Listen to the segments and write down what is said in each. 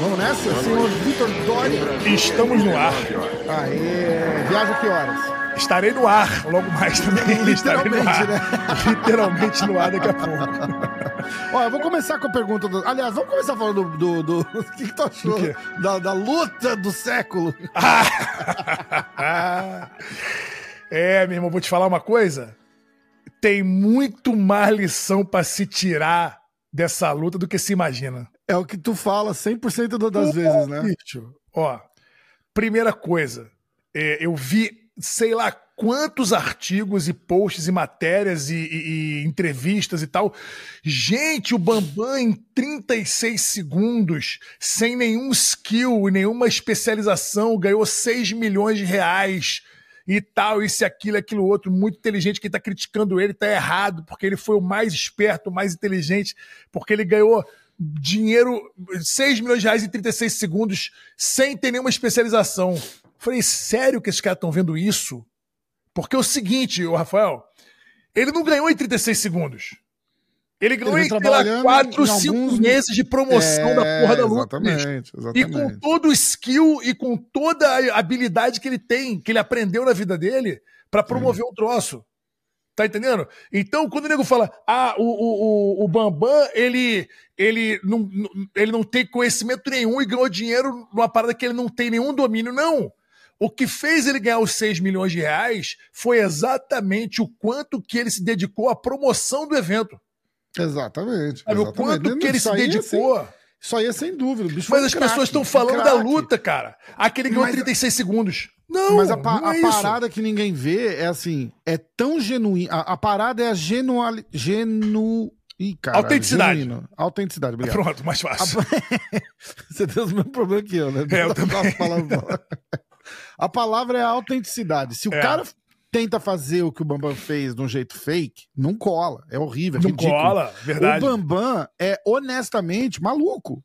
Vamos nessa? Senhor Vitor Dória. Estamos no ar. Aê, viaja que horas? Estarei no ar logo mais também. Estarei no ar. Literalmente, né? Literalmente no ar daqui a pouco. Eu vou começar com a pergunta do... Aliás, vamos começar falando do... do, do... O que, que tu achou da, da luta do século? é, meu irmão, vou te falar uma coisa. Tem muito mais lição pra se tirar dessa luta do que se imagina. É o que tu fala 100% do- das vezes, né? Bicho, ó, primeira coisa, é, eu vi sei lá quantos artigos e posts e matérias e, e- e entrevistas e tal. Gente, o Bambam em 36 segundos, sem nenhum skill e nenhuma especialização, ganhou 6 milhões de reais e tal, isso e aquilo, aquilo outro, muito inteligente. Quem tá criticando ele tá errado, porque ele foi o mais esperto, o mais inteligente, porque ele ganhou dinheiro, 6 milhões de reais em 36 segundos, sem ter nenhuma especialização. Falei, sério que esses caras estão vendo isso? Porque é o seguinte, o Rafael, ele não ganhou em 36 segundos. Ele ganhou sei lá, trabalhando 4, em 5 alguns- meses de promoção da É, porra da luta. Exatamente, E exatamente. com todo o skill e com toda a habilidade que ele tem, que ele aprendeu na vida dele, pra promover um troço. Tá entendendo? Então, quando o nego fala, ah, o, o, o, o Bambam, ele, ele, não, ele não tem conhecimento nenhum e ganhou dinheiro numa parada que ele não tem nenhum domínio. Não! O que fez ele ganhar os 6 milhões de reais foi exatamente o quanto que ele se dedicou à promoção do evento. Exatamente. Sabe? O exatamente. quanto que ele se é dedicou. sem- Isso aí é sem dúvida. o bicho Mas um as craque, pessoas estão falando da luta, cara. Aquele ganhou Mas- 36 segundos. Não, Mas a, pa- não é a parada que ninguém vê é assim, é tão genuína. A, a parada é a genuali, genu... Ih, caralho, Autenticidade. genuíno. Autenticidade, obrigado. Pronto, mais fácil. Você tem os mesmos problemas que eu, né? É, eu também. A palavra é a autenticidade. Se o É. cara tenta fazer o que o Bambam fez de um jeito fake, não cola. É horrível, é Não ridículo. cola, verdade. O Bambam é honestamente maluco.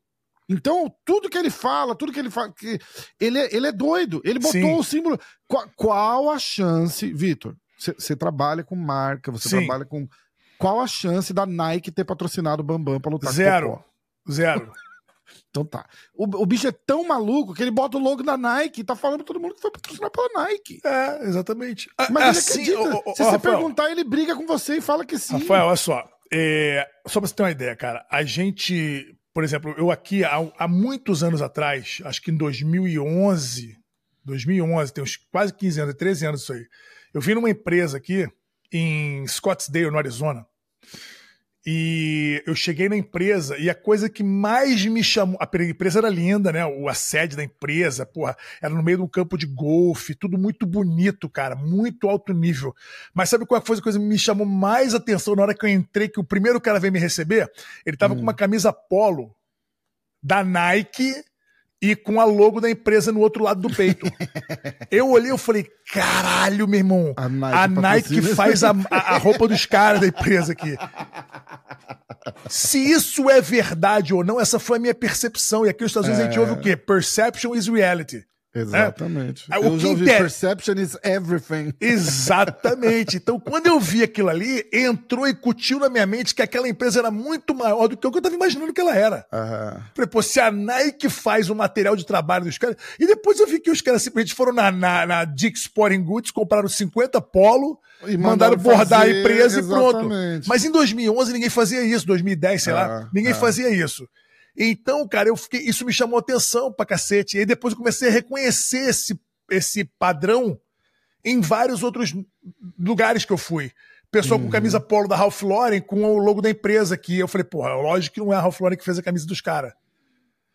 Então, tudo que ele fala, tudo que ele fala, que ele, é- ele é doido. Ele botou Sim. o símbolo. Qual, qual a chance, Vitor? Você trabalha com marca, você Sim. trabalha com. Qual a chance da Nike ter patrocinado o Bambam pra lutar Zero. Zero. Então tá. O, o bicho é tão maluco que ele bota o logo da Nike e tá falando pra todo mundo que foi patrocinado pela Nike. É, exatamente. A- Mas ele assim, acredita. ô, ô, Se você Rafael, perguntar, ele briga com você e fala que sim. Rafael, olha só. É, só pra você ter uma ideia, cara. A gente, por exemplo, eu aqui há, há muitos anos atrás, acho que em 2011, 2011, tem uns quase 15 anos, 13 anos isso aí. Eu vim numa empresa aqui em Scottsdale, no Arizona. E eu cheguei na empresa e a coisa que mais me chamou. A empresa era linda, né? A sede da empresa, porra, era no meio de um campo de golfe, tudo muito bonito, cara, muito alto nível. Mas sabe qual foi a coisa que me chamou mais atenção na hora que eu entrei? Que o primeiro cara veio me receber, ele tava com uma camisa polo da Nike e com a logo da empresa no outro lado do peito. eu olhei e falei, caralho, meu irmão, A Nike a Nike faz a, a- a roupa dos caras da empresa aqui. Se isso é verdade ou não, essa foi a minha percepção. E aqui nos Estados Unidos a gente ouve o quê? Perception is reality. Exatamente. É? Eu O já que ouvi inter- perception is everything. Exatamente. Então, quando eu vi aquilo ali, entrou e cutiu na minha mente que aquela empresa era muito maior do que o que eu estava imaginando que ela era. Aham. Falei, pô, se a Nike faz o material de trabalho dos caras. E depois eu vi que os caras simplesmente foram na, na, na Dick Sporting Goods, compraram 50 polo, E mandaram mandaram bordar fazer, a empresa e pronto. exatamente. Mas em 2011 ninguém fazia isso, 2010, sei lá, Ah, ninguém ah. fazia isso. Então, cara, eu fiquei, isso me chamou atenção pra cacete. E aí depois eu comecei a reconhecer esse, esse padrão em vários outros lugares que eu fui. Pessoal Uhum. com camisa polo da Ralph Lauren com o logo da empresa aqui. Eu falei, porra, lógico que não é a Ralph Lauren que fez a camisa dos caras.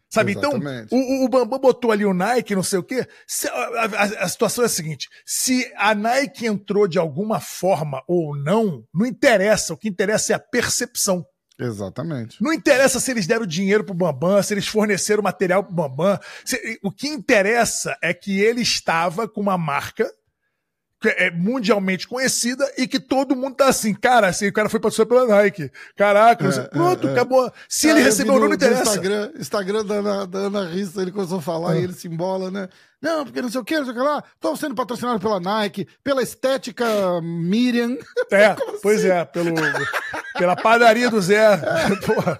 Sabe, Exatamente. então, o, o Bambam botou ali o Nike, não sei o quê. Se- a, a- a situação é a seguinte: se a Nike entrou de alguma forma ou não, não interessa. O que interessa é a percepção. Exatamente. Não interessa se eles deram dinheiro pro Bambam, se eles forneceram material pro Bambam. Se- o que interessa é que ele estava com uma marca é mundialmente conhecida e que todo mundo tá assim, cara, assim, o cara foi patrocinado pela Nike. Caraca, sei- É, pronto, é, é. acabou. Se Ah, ele eu recebeu no- não interessa. Instagram, Instagram da Ana, da Ana Rissa, ele começou a falar e ele se embola, né? Não, porque não sei o que, não sei o que lá. Tô sendo patrocinado pela Nike, pela estética Miriam. É, pois assim? é, pelo, pela padaria do Zé. Porra.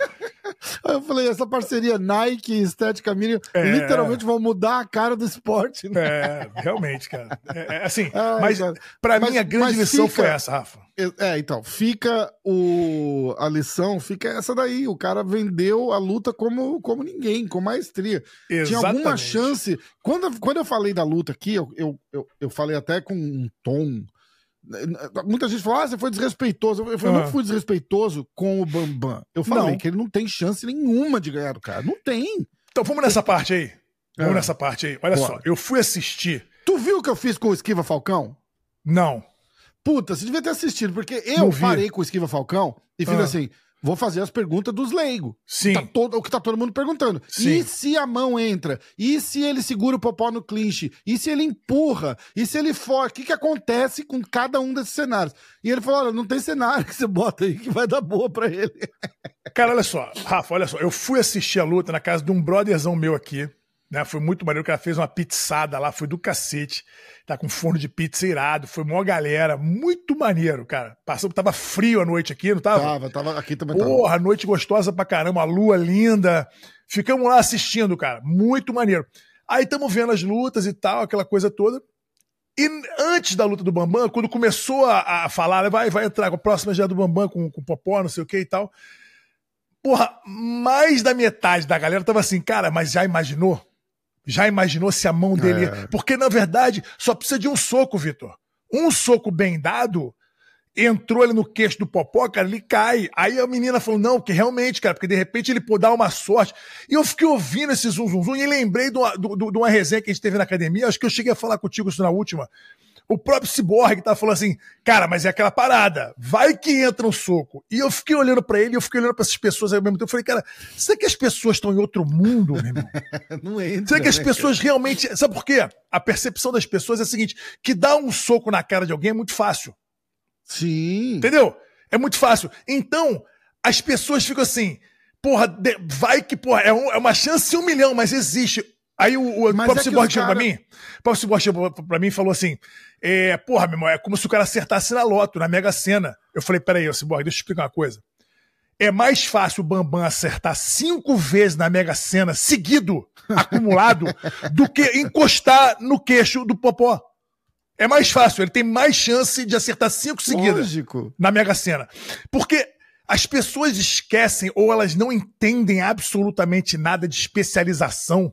Aí eu falei, essa parceria Nike e estética Miriam É. literalmente vão mudar a cara do esporte, né? É, realmente, cara. É, é assim, Ai, mas cara. pra Mas- mim a grande lição fica- foi essa, Rafa. É, então, fica o a lição, fica essa daí. O cara vendeu a luta como, como ninguém, com maestria. Tinha alguma Exatamente. chance. Quando, quando eu falei da luta aqui, eu, eu, eu, eu falei até com um tom. Muita gente falou: ah, você foi desrespeitoso. Eu falei, Ah. não fui desrespeitoso com o Bambam. Eu falei Não. que ele não tem chance nenhuma de ganhar do cara. Não tem. Então vamos nessa parte aí. Vamos É. nessa parte aí. Olha Bora. só, eu fui assistir. Tu viu o que eu fiz com o Esquiva Falcão? Não. Puta, você devia ter assistido, porque eu parei com o Esquiva Falcão e fiz Ah. assim: vou fazer as perguntas dos leigos. Sim. Tá todo, o que tá todo mundo perguntando. Sim. E se a mão entra? E se ele segura o popó no clinch? E se ele empurra? E se ele foge? O que, que acontece com cada um desses cenários? E ele falou: olha, não tem cenário que você bota aí que vai dar boa pra ele. Cara, olha só, Rafa, olha só. Eu fui assistir a luta na casa de um brotherzão meu aqui. Né, foi muito maneiro, o cara fez uma pizzada lá, foi do cacete. Tá com forno de pizza irado, foi mó galera, muito maneiro, cara. Passou, tava frio a noite aqui, não tava? Tava, tava aqui também. Tava. Porra, noite gostosa pra caramba, a lua linda. Ficamos lá assistindo, cara. Muito maneiro. Aí estamos vendo as lutas e tal, aquela coisa toda. E antes da luta do Bambam, quando começou a, a falar, vai, vai entrar com a próxima já do Bambam com, com o Popó, não sei o que e tal. Porra, mais da metade da galera tava assim, cara, mas já imaginou? Já imaginou se a mão dele. É. Porque, na verdade, só precisa de um soco, Vitor. Um soco bem dado, entrou ele no queixo do Popó, cara, ele cai. Aí a menina falou, não, que realmente, cara, porque de repente ele pode dar uma sorte. E eu fiquei ouvindo esse zum, zum, zum e lembrei de uma, do- do- de uma resenha que a gente teve na academia, acho que eu cheguei a falar contigo isso na última. O próprio Cyborg tava falando assim, cara, mas é aquela parada, vai que entra um soco. E eu fiquei olhando pra ele, eu fiquei olhando pra essas pessoas aí ao mesmo tempo, eu falei, cara, será que as pessoas estão em outro mundo, meu irmão? Não entra. Será que as né, pessoas realmente. Sabe por quê? A percepção das pessoas é a seguinte: que dar um soco na cara de alguém é muito fácil. cara? Sim. Entendeu? É muito fácil. Então, as pessoas ficam assim, porra, vai que, porra, é, um- é uma chance em um milhão, mas existe. Aí o, o é que Cyborg chegou cara- pra mim, o próprio Cyborg chegou pra mim e falou assim: é, porra, meu irmão, é como se o cara acertasse na loto, na Mega Sena. Eu falei, peraí, Cyborg, deixa eu explicar uma coisa. É mais fácil o Bambam acertar cinco vezes na Mega Sena, seguido, acumulado, do que encostar no queixo do Popó. É mais fácil, ele tem mais chance de acertar cinco seguidas Lógico. na Mega Sena. Porque as pessoas esquecem ou elas não entendem absolutamente nada de especialização.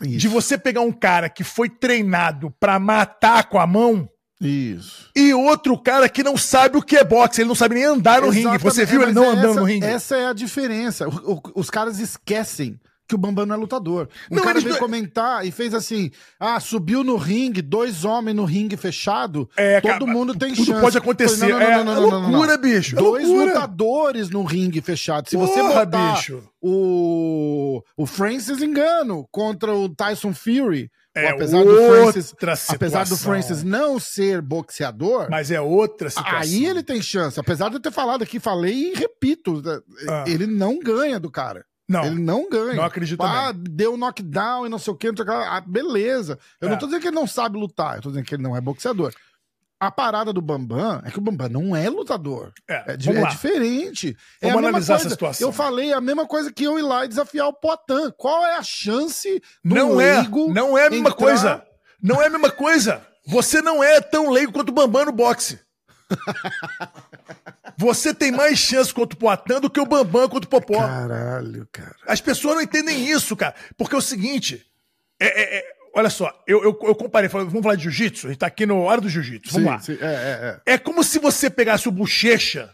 Isso. De você pegar um cara que foi treinado pra matar com a mão Isso. e outro cara que não sabe o que é boxe, ele não sabe nem andar no ringue. Exatamente. Você viu É, ele não é andando essa- no ringue? Essa é a diferença. O- o- os caras esquecem que o Bambam não é lutador. Um Não, cara veio não- comentar e fez assim: ah, subiu no ringue, dois homens no ringue fechado, É, todo cara, mundo tem tudo chance. pode acontecer. Falei, É, é loucura, bicho, é Dois loucura. lutadores no ringue fechado. Se você Porra, botar bicho. o, o Francis Engano contra o Tyson Fury, É apesar do Francis, outra apesar do situação. Francis não ser boxeador, Mas é outra situação. Aí ele tem chance. Apesar de eu ter falado aqui, falei e repito, Ah. ele não ganha do cara. Não. Ele não ganha. Não acredito Ah, deu knockdown e não sei o que. Não sei o que. Ah, beleza. Eu É. não tô dizendo que ele não sabe lutar. Eu tô dizendo que ele não é boxeador. A parada do Bambam é que o Bambam não é lutador. É, É, é diferente. é Vamos a mesma analisar essa coisa. situação. Eu falei a mesma coisa que eu ir lá e desafiar o Potan. Qual é a chance do Não é, leigo não é a mesma entrar- coisa. Não é a mesma coisa. Você não é tão leigo quanto o Bambam no boxe. Você tem mais chance contra o Poitin do que o Bambam contra o Popó. Caralho, cara. As pessoas não entendem isso, cara. Porque é o seguinte. é- é- é- olha só, eu, eu, eu comparei, falei, vamos falar de jiu-jitsu? A gente tá aqui no hora do jiu-jitsu. Vamos Sim, lá. sim, é, é, é. É como se você pegasse o Bochecha,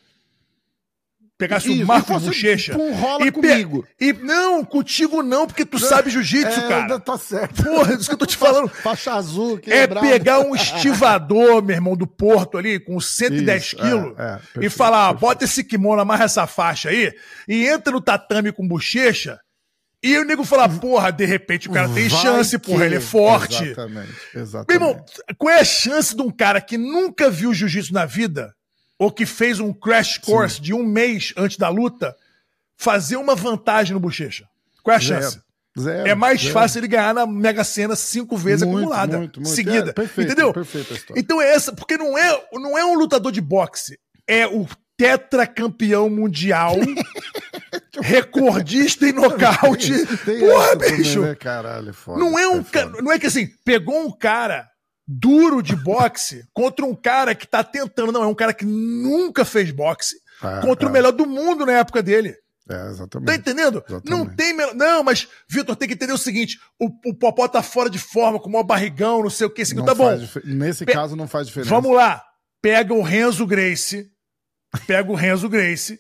pegasse Isso, o Marco e fosse Bochecha. pra um rola pe- comigo. E não, contigo não, porque tu sabe jiu-jitsu, É, cara. Tá certo. Porra, isso que eu tô te falando. Faixa azul, É quebrado. pegar um estivador, meu irmão, do Porto ali, com 110 Isso, quilos, é, é, e falar, perfeito. bota esse kimono, amarra essa faixa aí, e entra no tatame com bochecha, e o nego falar, porra, de repente o cara tem Vai chance, que- porra, ele é forte. Exatamente, Meu exatamente. irmão, qual é a chance de um cara que nunca viu jiu-jitsu na vida, ou que fez um crash course de um mês antes da luta, fazer uma vantagem no bochecha? Qual é a Zero. chance? Zero, É mais zero. fácil ele ganhar na Mega Sena cinco vezes Muito, acumulada, muito, muito. seguida. É, perfeito, entendeu? história. Então é essa, porque não é, não é um lutador de boxe, é o tetracampeão mundial, recordista em nocaute. Tem Porra, essa também, bicho! né? Caralho, é foda. Não é um foda. ca- não é que assim, pegou um cara duro de boxe contra um cara que tá tentando, não, é um cara que nunca fez boxe É, contra é. o melhor do mundo na época dele. É, Tá exatamente. entendendo? Exatamente. Não tem. mel- Não, mas, Vitor, tem que entender o seguinte: o, o Popó tá fora de forma, com o maior barrigão, não sei o que. Assim, Não tá bom. dife- Nesse Pe- caso não faz diferença. Vamos lá. Pega o Renzo Grace. Pega o Renzo Grace.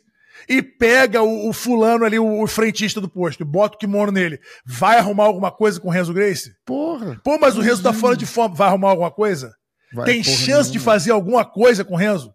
E pega o, o fulano ali, o, o frentista do posto, e bota o kimono nele. Vai arrumar alguma coisa com o Renzo Grace? Porra. Pô, mas o Renzo tá fora de forma. Vai arrumar alguma coisa? Vai, Tem chance de nenhuma. fazer alguma coisa com o Renzo?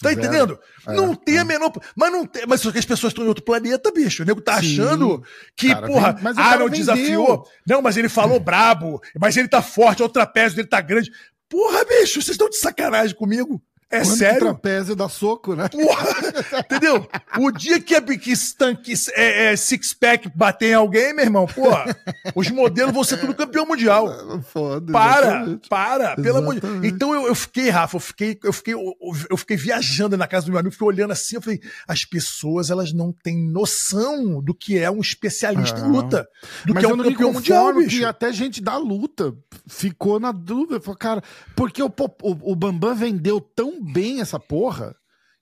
Tá entendendo? É, não tem é. a menor. Mas não tem. Mas só que as pessoas estão em outro planeta, bicho. O nego tá Sim. achando que, Cara, porra, vem- mas ah, desafiou. Não, mas ele falou brabo. Mas ele tá forte, o trapézio dele tá grande. Porra, bicho, vocês estão de sacanagem comigo? É Quanto sério? trapézio dá soco, né? Porra, entendeu? O dia que, a, que, stan- que é, é, six-pack bater em alguém, meu irmão, porra, os modelos vão ser tudo campeão mundial. Foda. Para, exatamente. para, pelo amor de Deus. Então eu, eu fiquei, Rafa, eu fiquei, eu fiquei, eu, eu fiquei viajando na casa do meu amigo, fiquei olhando assim, eu falei, as pessoas, elas não têm noção do que é um especialista em Não. luta, do que é eu um campeão mundial, bicho. que até gente da luta ficou na dúvida. Falou, cara, porque o, o, o Bambam vendeu tão bem essa porra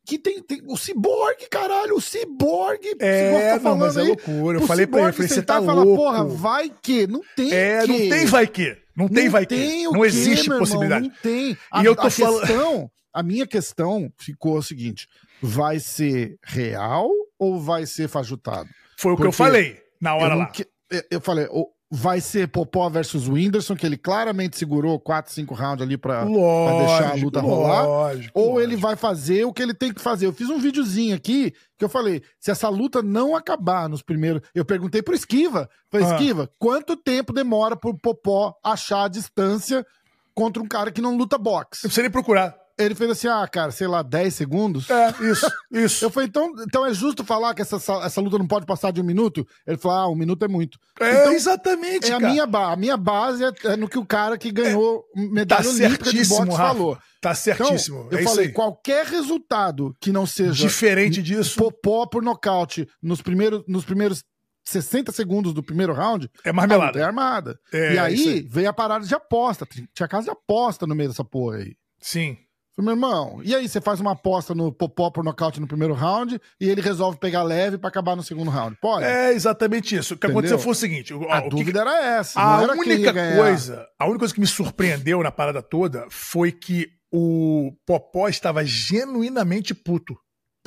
que tem, tem o Cyborg, caralho, o Cyborg. É, você não, mas é loucura. Eu falei pra ele, eu falei, você tá e falar, louco. porra, vai que, não tem É, que. não tem vai que. Não tem Não vai tem que. Não quê, existe meu irmão, possibilidade. Não tem. E A, eu tô a falando- questão, a minha questão ficou o seguinte: vai ser real ou vai ser fajutado? Foi o que eu Porque falei na hora eu, lá. que- eu- eu falei, o- vai ser Popó versus Whindersson, que ele claramente segurou 4, 5 rounds ali pra, pra deixar a Lógico, luta rolar. lógico, Ou lógico. ele vai fazer o que ele tem que fazer. Eu fiz um videozinho aqui que eu falei: se essa luta não acabar nos primeiros. Eu perguntei pro Esquiva: falei, Ah. Esquiva, quanto tempo demora pro Popó achar a distância contra um cara que não luta boxe? precisa nem procurar. Ele fez assim: ah, cara, sei lá, 10 segundos. É, isso, isso. Eu falei, então, então é justo falar que essa, essa luta não pode passar de um minuto? Ele falou, ah, um minuto é muito. É, então, exatamente, é a cara. minha, ba a minha base é, é no que o cara que ganhou Tá medalha olímpica de boxe Rafa. falou. Tá Então, certíssimo. eu é falei, qualquer resultado que não seja Diferente disso, popó por nocaute nos primeiros, nos primeiros 60 segundos do primeiro round, é a luta é marmelada. armada. É, e aí, aí. veio a parada de aposta. Tinha casa de aposta no meio dessa porra aí. Sim. Falei, meu irmão, e aí você faz uma aposta no popó por nocaute no primeiro round e ele resolve pegar leve pra acabar no segundo round. Pode? É exatamente isso. O que Entendeu? aconteceu foi o seguinte: o, a o que- dúvida era essa. a era única coisa, a única coisa que me surpreendeu na parada toda foi que o Popó estava genuinamente puto.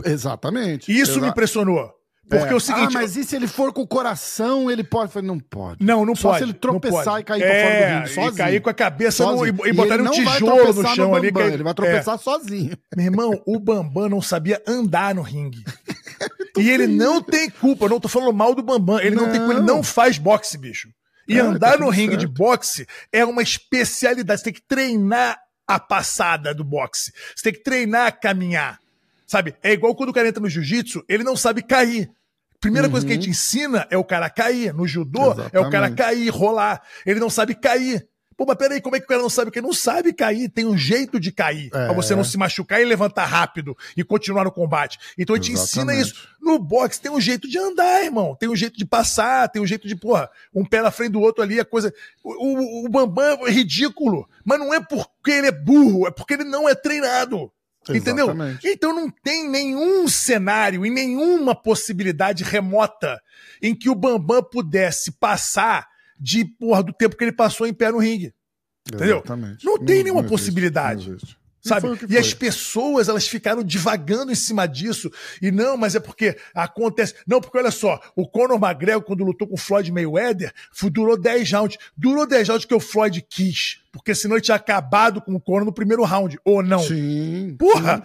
Exatamente. Isso me Exa- impressionou. Porque É. é o seguinte. Ah, mas e se ele for com o coração, ele pode? Eu falei, não pode. Não, não Só pode. se ele não tropeçar e cair pra fora do É, ringue, sozinho. E cair com a cabeça no, e, e botar ele um não tijolo no chão ali. Bambam, cair- Ele vai É. tropeçar sozinho. Meu irmão, o Bambam não sabia andar no ringue. e ele não tem culpa, eu não tô falando mal do Bambam. Ele não, tem culpa, ele Não. não faz boxe, bicho. E É, andar tá no ringue certo. de boxe é uma especialidade. Você tem que treinar a passada do boxe. Você tem que treinar a caminhar. Sabe? É igual quando o cara entra no jiu-jitsu, ele não sabe cair. Primeira coisa Uhum. que a gente ensina é o cara cair. No judô, é o cara Exatamente. cair, rolar. Ele não sabe cair. Pô, mas peraí, como é que o cara não sabe? Porque ele não sabe cair, tem um jeito de cair. É. Pra você não se machucar e levantar rápido e continuar no combate. Então a gente ensina Exatamente. isso. No boxe tem um jeito de andar, irmão. Tem um jeito de passar, tem um jeito de, porra, um pé na frente do outro ali, a coisa. O, o, o Bambam é ridículo. Mas não é porque ele é burro, é porque ele não é treinado. Entendeu? Exatamente. Então não tem nenhum cenário e nenhuma possibilidade remota em que o Bambam pudesse passar de porra do tempo que ele passou em pé no ringue. Entendeu? Exatamente. Não tem nenhuma existe, possibilidade. não existe. Sabe? E foi. as pessoas, elas ficaram divagando em cima disso. E não, mas é porque acontece. Não, porque olha só, o Conor McGregor, quando lutou com o Floyd Mayweather, durou 10 rounds. Durou 10 rounds que o Floyd quis. Porque senão ele tinha acabado com o Conor no primeiro round. Ou não. Sim. Porra!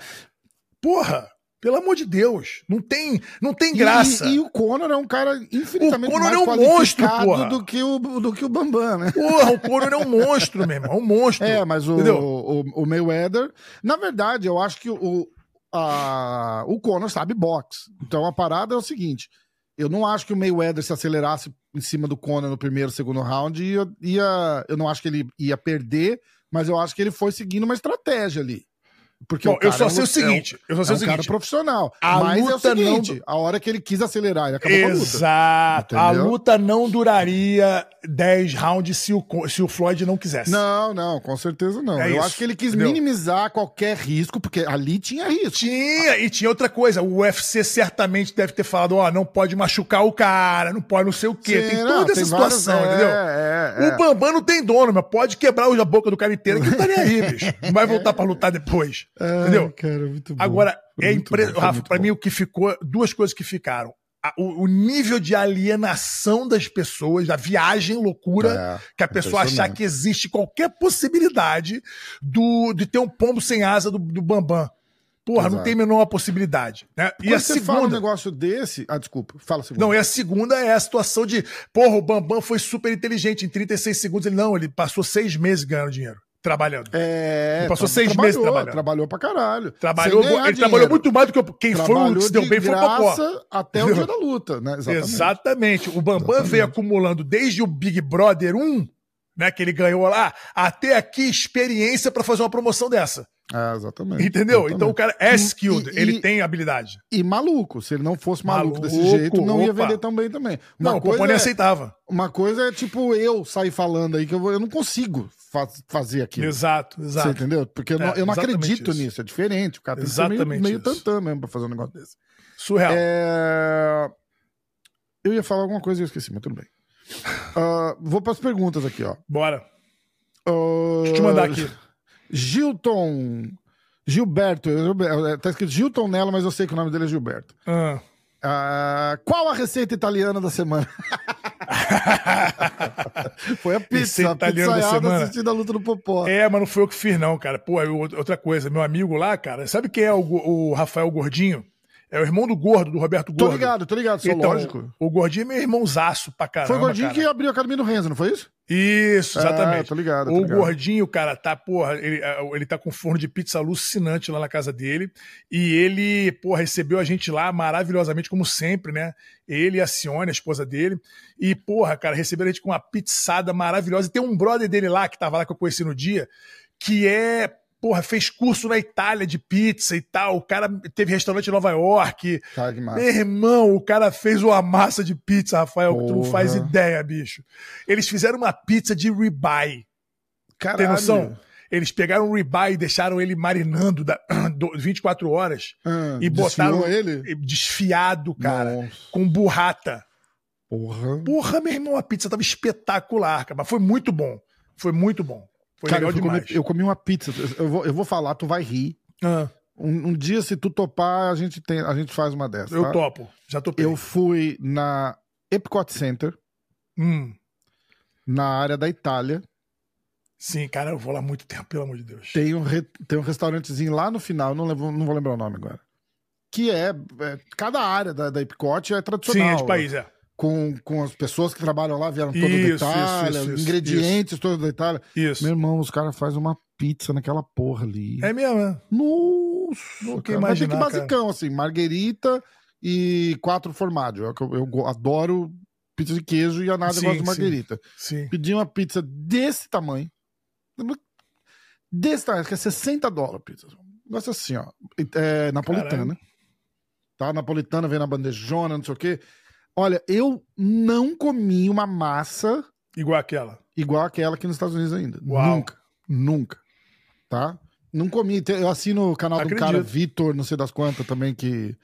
Porra! Pelo amor de Deus. Não tem, não tem graça. E, e o Conor é um cara infinitamente O Conor mais é um qualificado monstro, porra. do que o do que o Bambam, né? Porra, o Conor é um monstro, meu irmão. É um monstro. É, mas o, o, o Mayweather, na verdade, eu acho que o, a, o Conor sabe boxe. Então a parada é o seguinte: eu não acho que o Mayweather se acelerasse em cima do Conor no primeiro, segundo round, ia, ia, eu não acho que ele ia perder, mas eu acho que ele foi seguindo uma estratégia ali. Porque Bom, o cara eu só é sei o é um- seguinte. Eu só É sei um o cara seguinte. profissional. A mas é o luta não seguinte: a hora que ele quis acelerar, ele acabou com a luta. Exato. A luta não duraria 10 rounds se o, se o Floyd não quisesse. Não, não, com certeza não. É eu isso, acho que ele quis entendeu? minimizar qualquer risco, porque ali tinha risco. Tinha, e tinha outra coisa. O UFC certamente deve ter falado: ó, não pode machucar o cara, não pode não sei o quê. Sim, tem não, toda essa tem várias- situação, é, entendeu? é, é. O Bambam não tem dono, mas pode quebrar a boca do cara inteiro que não tá nem aí, bicho. Não vai voltar pra lutar depois. Entendeu? Cara, muito bom. Agora, Foi é impre... bom, Rafa, bom. mim o que ficou, duas coisas que ficaram. A- O, o nível de alienação das pessoas, da viagem loucura, É, que a pessoa achar que existe qualquer possibilidade do, de ter um pombo sem asa do, do Bambam. Porra, não Exato. tem a menor possibilidade. Né? E a você fala um segunda. negócio desse. Ah, desculpa, fala a segunda. Não, e a segunda é a situação de, porra, o Bambam foi super inteligente. Em 36 segundos, ele não, ele passou seis meses ganhando dinheiro, trabalhando. É, Ele passou seis meses trabalhou, trabalhando. Trabalhou pra caralho. Trabalhou, ele trabalhou dinheiro. muito mais do que eu- quem foi o Trabalhou que se deu de bem foi o Popó. até o dia da luta, né? Exatamente. Exatamente. O Bambam Exatamente. veio acumulando desde o Big Brother 1, né, que ele ganhou lá, até aqui experiência pra fazer uma promoção dessa. É, exatamente. Entendeu? Exatamente. Então o cara é skilled, e- ele e- tem habilidade. E maluco. Se ele não fosse maluco, desse Maluco, jeito, não ia opa. vender tão bem também. Uma não, o coisa nem é- aceitava. Uma coisa é tipo eu sair falando aí que eu, vou- eu não consigo fa- fazer aquilo. Exato, Você exato. entendeu? Porque eu não, É, eu não exatamente acredito isso. nisso, é diferente. O cara tem que ser meio, Exatamente meio tantã mesmo pra fazer um negócio desse. Surreal. É, Eu ia falar alguma coisa e eu esqueci, mas tudo bem. Ah, vou pras perguntas aqui, ó. Bora. Ah, Deixa eu te mandar aqui. Gilton. Gilberto. eu- Tá escrito Gilton nela, mas eu sei que o nome dele é Gilberto. Ah. Ah, qual a receita italiana da semana? Foi a pizza, a italiana da semana. assistindo a luta do Popó. É, mas não foi eu que fiz, não, cara. Pô, eu- outra coisa, meu amigo lá, cara, sabe quem é o, o Rafael Gordinho? É o irmão do Gordo, do Roberto Tô Gordo. ligado, tô ligado, sou Então, lógico. o Gordinho é meu irmãozaço pra caramba. Foi o Gordinho cara. que abriu a academia do Renzo, não foi isso? Isso, exatamente. Ah, tô ligado, tô o ligado. Gordinho, cara, tá, porra, ele, ele tá com um forno de pizza alucinante lá na casa dele. E ele, porra, recebeu a gente lá maravilhosamente, como sempre, né? Ele e a Cione, a esposa dele. E, porra, cara, receberam a gente com uma pizzada maravilhosa. E tem um brother dele lá, que tava lá, que eu conheci no dia, que é. Porra, fez curso na Itália de pizza e tal. O cara teve restaurante em Nova York. Cara, que massa. Meu irmão, o cara fez uma massa de pizza, Rafael, que tu não Porra. faz ideia, bicho. Eles fizeram uma pizza de ribeye. Caralho. Tem noção? Eles pegaram o ribeye e deixaram ele marinando da, do- 24 horas Ah, e botaram ele? desfiado, cara, Nossa. com burrata. Porra. Porra, meu irmão, a pizza tava espetacular, cara. Mas foi muito bom. Foi muito bom. Foi Cara, eu, legal comer- demais. eu comi uma pizza. Eu vou, eu vou falar, tu vai rir. Ah, Um, um dia, se tu topar, a gente, tem, a gente faz uma dessas. eu tá? topo. Já topei. Eu fui na Epcot Center, Hum, na área da Itália. sim, cara, eu vou lá muito tempo, pelo amor de Deus. Tem um, re- tem um restaurantezinho lá no final, não, levo- não vou lembrar o nome agora. Que é, é- cada área da, da Epcot é Sim, tradicional. é de país, é. Com, com as pessoas que trabalham lá, vieram todas Isso, da Itália, isso, isso, ingredientes todos da Itália. Isso. Meu irmão, os caras fazem uma pizza naquela porra ali. É mesmo, né? Nossa, Nunca cara. Mas tem que imaginar, basicão, assim, marguerita e quatro formaggio. Eu, eu, eu adoro pizza de queijo e a Nádia Sim, gosta de sim. marguerita. Sim. Pedi uma pizza desse tamanho. Desse tamanho, que é 60 dólares pizza. Negócio assim, ó. É, napolitana. Tá? Napolitana vem na bandejona, não sei o quê. Olha, eu não comi uma massa Igual aquela. igual aquela aqui nos Estados Unidos ainda. Uau. Nunca. Nunca. Tá? Não comi. Eu assino o canal de um Acredito. cara, Vitor, não sei das quantas também, que,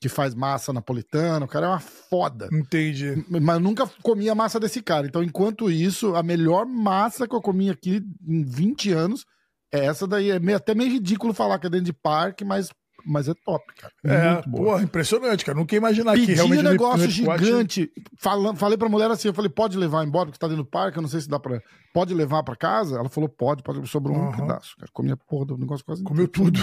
que faz massa napolitana. O cara é uma foda. Entendi. Mas eu nunca comi a massa desse cara. Então, enquanto isso, a melhor massa que eu comi aqui em 20 anos é essa daí. É meio- até meio ridículo falar que é dentro de parque, mas, mas é top, cara. É, Muito boa. porra, impressionante, cara. Nunca ia imaginar que Pedi realmente um negócio no gigante. Fala- falei pra mulher assim: eu falei, pode levar embora, porque tá dentro do parque. Eu não sei se dá pra. Pode levar pra casa? Ela falou, pode, pode. Sobrou um Aham. pedaço. Cara. Comi a porra do negócio quase. Comeu tudo.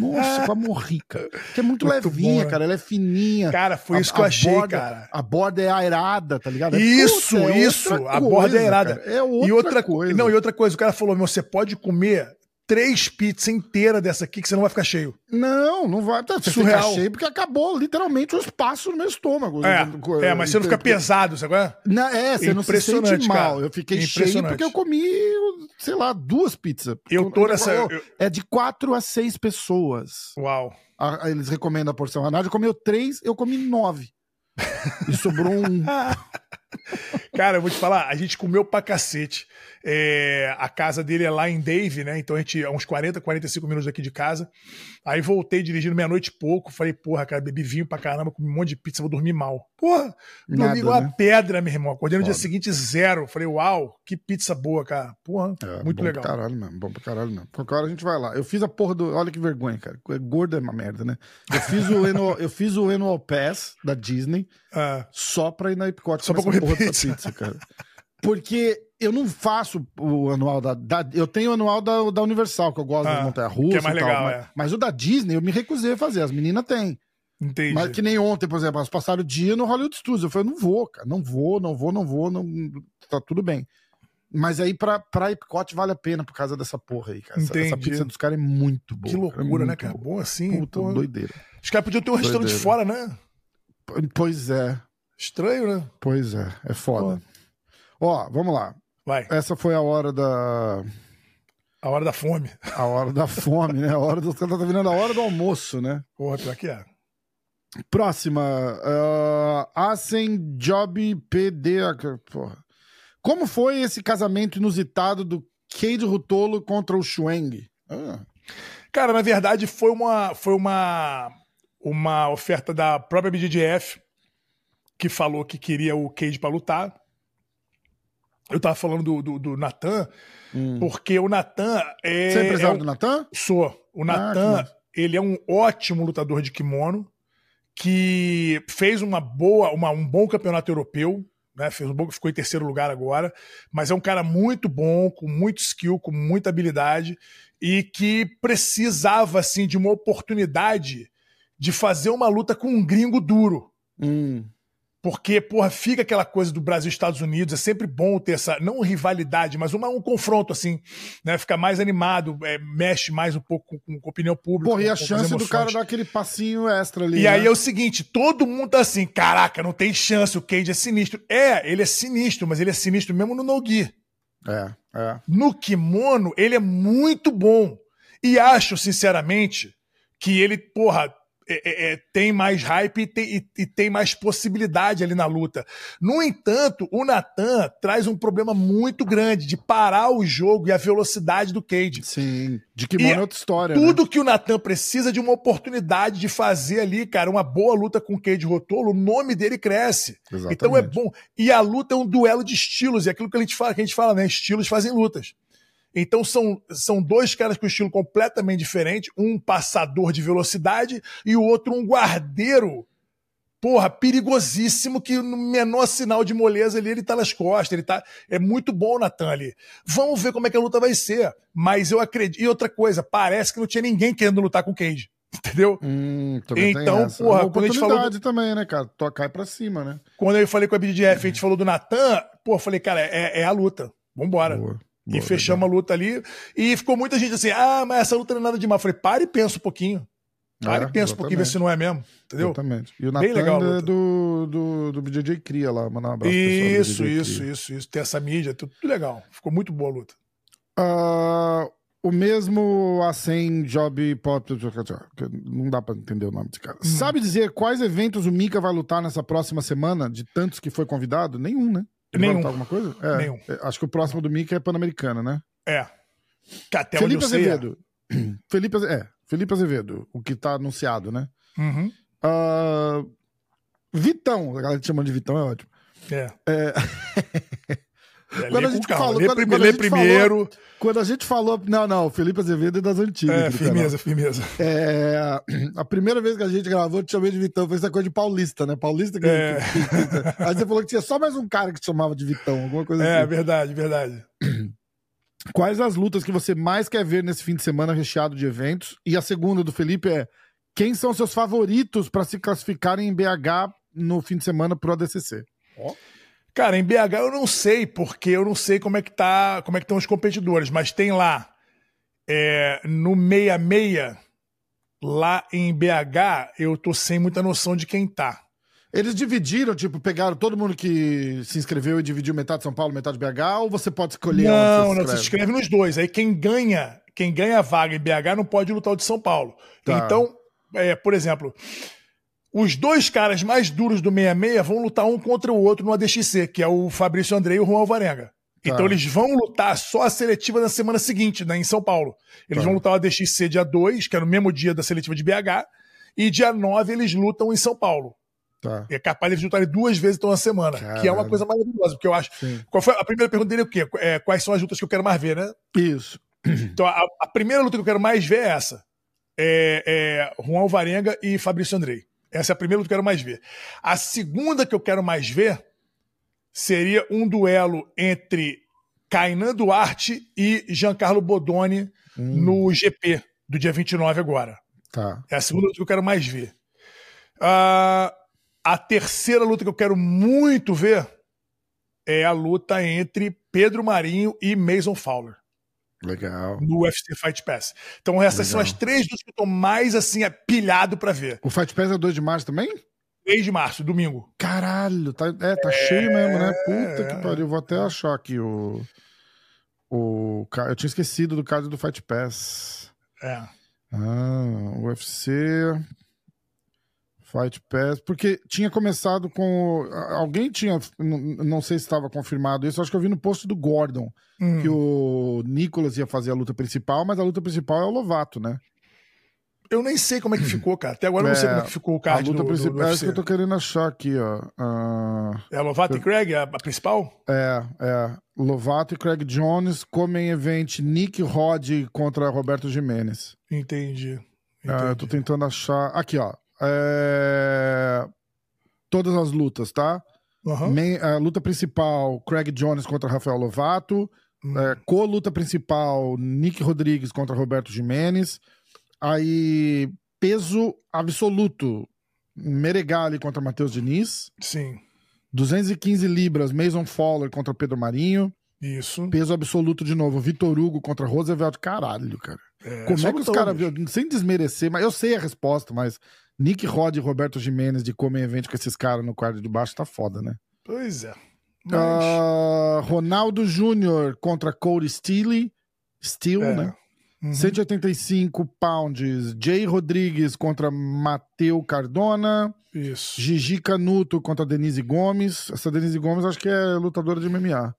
Nossa, quase morri, cara. Que é muito, Muito levinha, bom, né? cara. Ela é fininha. Cara, foi A- isso que eu achei, borda- cara. A borda é aerada, tá ligado? É- Isso, Puta, é isso. outra A borda é aerada. cara. É outra, e outra coisa. Não, e outra coisa, o cara falou: meu, você pode comer três pizzas inteiras dessa aqui que você não vai ficar cheio. Não, não vai. Você Surreal. fica cheio porque acabou literalmente o espaço no meu estômago. É, é mas você não fica pesado, sabe? qual é? Não, é, você não se sente mal. cara. Eu fiquei cheio porque eu comi, sei lá, duas pizzas. Eu tô nessa- eu- É de quatro a seis pessoas. Uau. A- a- eles recomendam a porção. A Nádia comeu três, eu comi nove. E sobrou um. Cara, eu vou te falar, a gente comeu pra cacete. É, a casa dele é lá em Dave, né? Então a gente, é uns 40, 45 minutos daqui de casa. Aí voltei dirigindo meia-noite e pouco. Falei, porra, cara, bebi vinho pra caramba, comi um monte de pizza, vou dormir mal. Porra, dormi igual né? a pedra, meu irmão. Acordei no dia Foda. seguinte zero. Falei, uau, que pizza boa, cara. Porra, É, muito bom legal. Pra caralho mesmo, bom pra caralho mesmo. Qualquer hora a gente vai lá. Eu fiz a porra do. Olha que vergonha, cara. Gordo é uma merda, né? Eu fiz o Annual, eu fiz o Annual Pass da Disney Ah, só pra ir na Epcot Só pra comer porra dessa pizza. pizza, cara. Porque eu não faço o anual da, da- Eu tenho o anual da, da Universal, que eu gosto Ah, das montanhas-russas. que é mais e tal, legal, mas, é. mas o da Disney eu me recusei a fazer. As meninas têm. entendi. Mas que nem ontem, por exemplo, elas passaram o dia no Hollywood Studios. Eu falei, não vou, cara. Não vou, não vou, não vou. Não... Tá tudo bem. Mas aí pra, pra Epcot vale a pena por causa dessa porra aí, cara. Essa, essa pizza dos caras é muito boa. que é loucura, né, muito cara? boa. Assim. Puta, porra. doideira. Os caras podiam ter um restaurante Doideira. fora, né? Pois é, Estranho, né? pois é. É foda. Ó, vamos lá. Vai, Essa foi a hora da. a hora da fome. A hora da fome, né? A hora do. Tá virando a hora do almoço, né? Porra, pior que é. Próxima. Uh, Asen Job PD. Porra. Como foi esse casamento inusitado do Cade Rutolo contra o Schweng? Ah, Cara, na verdade, foi uma, foi uma, uma oferta da própria BDGF que falou que queria o Cage pra lutar. Eu tava falando do, do, do Natan, porque o Natan é. Você é empresário é um- do Natan? Sou. O Ah, Natan, massa. ele é um ótimo lutador de kimono que fez uma boa, uma- um bom campeonato europeu, né? Fez um bom, ficou em terceiro lugar agora, mas é um cara muito bom, com muito skill, com muita habilidade e que precisava assim de uma oportunidade de fazer uma luta com um gringo duro. Hum. Porque, porra, fica aquela coisa do Brasil e Estados Unidos, é sempre bom ter essa, não rivalidade, mas uma- um confronto, assim, né? Fica mais animado, é, mexe mais um pouco com, com a opinião pública. Porra, e a chance do cara dar aquele passinho extra ali. E aí né? é o seguinte, todo mundo tá assim, caraca, não tem chance, o Cage é sinistro. É, ele é sinistro, mas ele é sinistro mesmo no no-gi. É, é. No kimono, ele é muito bom. E acho, sinceramente, que ele, porra, é- é- é, tem mais hype e tem, e- e tem mais possibilidade ali na luta. No entanto, o Natan traz um problema muito grande de parar o jogo e a velocidade do Cage. Sim. De kimono E é outra história. né? Tudo que o Natan precisa é de uma oportunidade de fazer ali, cara, uma boa luta com o Cade Rotolo, o nome dele cresce. Exatamente. Então é bom. E a luta é um duelo de estilos, e aquilo que a gente fala, que a gente fala, né? Estilos fazem lutas. Então são, são dois caras com estilo completamente diferente, um passador de velocidade e o outro um guardeiro. Porra, perigosíssimo que no menor sinal de moleza ali ele tá nas costas, ele tá é muito bom o Natan ali. Vamos ver como é que a luta vai ser, mas eu acredito. E outra coisa, parece que não tinha ninguém querendo lutar com o Cage. Entendeu? Hum, Então, porra, É quando a gente falou oportunidade também, né, cara? Cai pra cima, né? Quando eu falei com a BDF, a gente falou do Natan, pô, eu falei, cara, é, é a luta. Vambora. Boa, e boa, fechamos a luta ali. E ficou muita gente assim, ah, mas essa luta não é nada demais. Eu falei, para e pensa um pouquinho. Para É, e pensa um pouquinho, ver se não é mesmo. Entendeu? Exatamente. E o Bem legal Natan é do, do, do BJJ Cria lá, mandar um abraço Isso, isso, Cria. isso, isso. Tem essa mídia, tudo, tudo legal. Ficou muito boa a luta. Ah, o mesmo A100 Job Pop. Não dá pra entender o nome desse Hum. cara. Sabe dizer quais eventos o Mika vai lutar nessa próxima semana? De tantos que foi convidado? Nenhum, né? Nenhum. Alguma coisa? É, Nenhum. é, Acho que o próximo do Mika é Pan-Americana, né? É. Que Até Felipe onde é. Azevedo. Felipe, Aze- é, Felipe Azevedo, o que tá anunciado, né? Uhum. Ah, Vitão, a galera te chamando de Vitão é ótimo. É. É, É, Quando a gente calma. falou- lê, quando- quando a gente primeiro. quando a gente falou. Não, não, o Felipe Azevedo é das antigas. É, firmeza, firmeza. canal. É, a primeira vez que a gente gravou, eu te chamei de Vitão. Foi essa coisa de paulista, né? Paulista que. É. que- Aí você falou que tinha só mais um cara que te chamava de Vitão, alguma coisa É, assim. verdade, verdade. Quais as lutas que você mais quer ver nesse fim de semana recheado de eventos? E a segunda do Felipe é: quem são seus favoritos para se classificarem em BH no fim de semana pro ADCC? Cara, em BH eu não sei, porque eu não sei como é que tá, como é que estão os competidores, mas tem lá é, no 66, lá em BH, eu tô sem muita noção de quem tá. Eles dividiram, tipo, pegaram todo mundo que se inscreveu e dividiu metade de São Paulo, metade de BH, ou você pode escolher não, onde não, você você se inscreve? nos dois. Aí quem ganha, quem ganha a vaga em BH não pode lutar o de São Paulo. Tá. Então, é, por exemplo, os dois caras mais duros do 66 vão lutar um contra o outro no ADXC, que é o Fabrício Andrei e o Juan Alvarenga. Tá. Então eles vão lutar só a seletiva na semana seguinte, né, em São Paulo. Eles Tá. vão lutar o ADXC dia 2, que é no mesmo dia da seletiva de BH, e dia 9 eles lutam em São Paulo. Tá. É capaz de eles lutarem duas vezes então na semana, que é uma Caralho. coisa maravilhosa, porque eu acho. Sim. Qual foi a primeira pergunta dele? É o quê? É, quais são as lutas que eu quero mais ver, né? Isso. Então, a, a primeira luta que eu quero mais ver é essa. É, é Juan Alvarenga e Fabrício Andrei. Essa é a primeira luta que eu quero mais ver. A segunda que eu quero mais ver seria um duelo entre Kainan Duarte e Giancarlo Bodoni no GP do dia 29 agora. Tá. É a segunda luta que eu quero mais ver. Ah, a terceira luta que eu quero muito ver é a luta entre Pedro Marinho e Mason Fowler Legal. no UFC Fight Pass. Então essas são Legal. as três lutas que eu tô mais assim, é, pilhado pra ver. O Fight Pass é 2 de março também? 3 de março, domingo. Caralho, tá, é, tá cheio mesmo, né? Puta é. que pariu. Vou até achar aqui o. O. Eu tinha esquecido do card do Fight Pass. É. Ah, UFC. Fight Pass. Porque tinha começado com. Alguém tinha. Não sei se estava confirmado isso. Acho que eu vi no post do Gordon. Hum. Que o Nicolas ia fazer a luta principal, mas a luta principal é o Lovato, né? Eu nem sei como é que ficou, cara. Até agora eu não sei É, como é que ficou o A card luta do, do, do principal. É isso que eu tô querendo achar aqui, ó. Ah, É a Lovato e Craig, a, a principal? É, é. Lovato e Craig Jones, comem event Nick Rod contra Roberto Jimenez. Entendi. Ah, eu tô Entendi. tentando achar. Aqui, ó. É, Todas as lutas, tá? Aham. Main- a luta principal, Craig Jones contra Rafael Lovato. Hum. É, Co-luta principal, Nick Rodrigues contra Roberto Jimenez. Aí, peso absoluto, Meregali contra Matheus Diniz. Sim. 215 libras, Mason Fowler contra Pedro Marinho. Isso. Peso absoluto de novo, Vitor Hugo contra Roosevelt. Caralho, cara. É, Como é que os caras, sem desmerecer, mas eu sei a resposta, mas Nick Rod e Roberto Jimenez de Come Event com esses caras no quadro de baixo tá foda, né? Pois é. Mas, Ah, Ronaldo Júnior contra Cody Steele. Steele, É. né? uhum. 185 pounds. Jay Rodrigues contra Mateu Cardona. Isso. Gigi Canuto contra Denise Gomes. Essa Denise Gomes acho que é lutadora de MMA.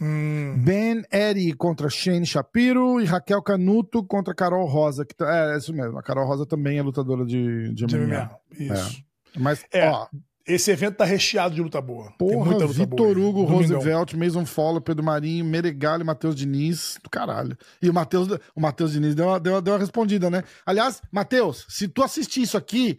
Hum, Ben Eddy contra Shane Shapiro e Raquel Canuto contra Carol Rosa. Que tá- é, é isso mesmo. A Carol Rosa também é lutadora de, de de MMA. Isso. Mas, É, ó, Esse evento tá recheado de luta boa. Tem porra, muita luta boa. Vitor Hugo, Domingão. Roosevelt, Mason Fowler, Pedro Marinho, Meregali, Matheus Diniz, do caralho. E o Matheus, o Matheus Diniz deu uma, deu, uma- deu uma respondida, né? Aliás, Matheus, se tu assistir isso aqui,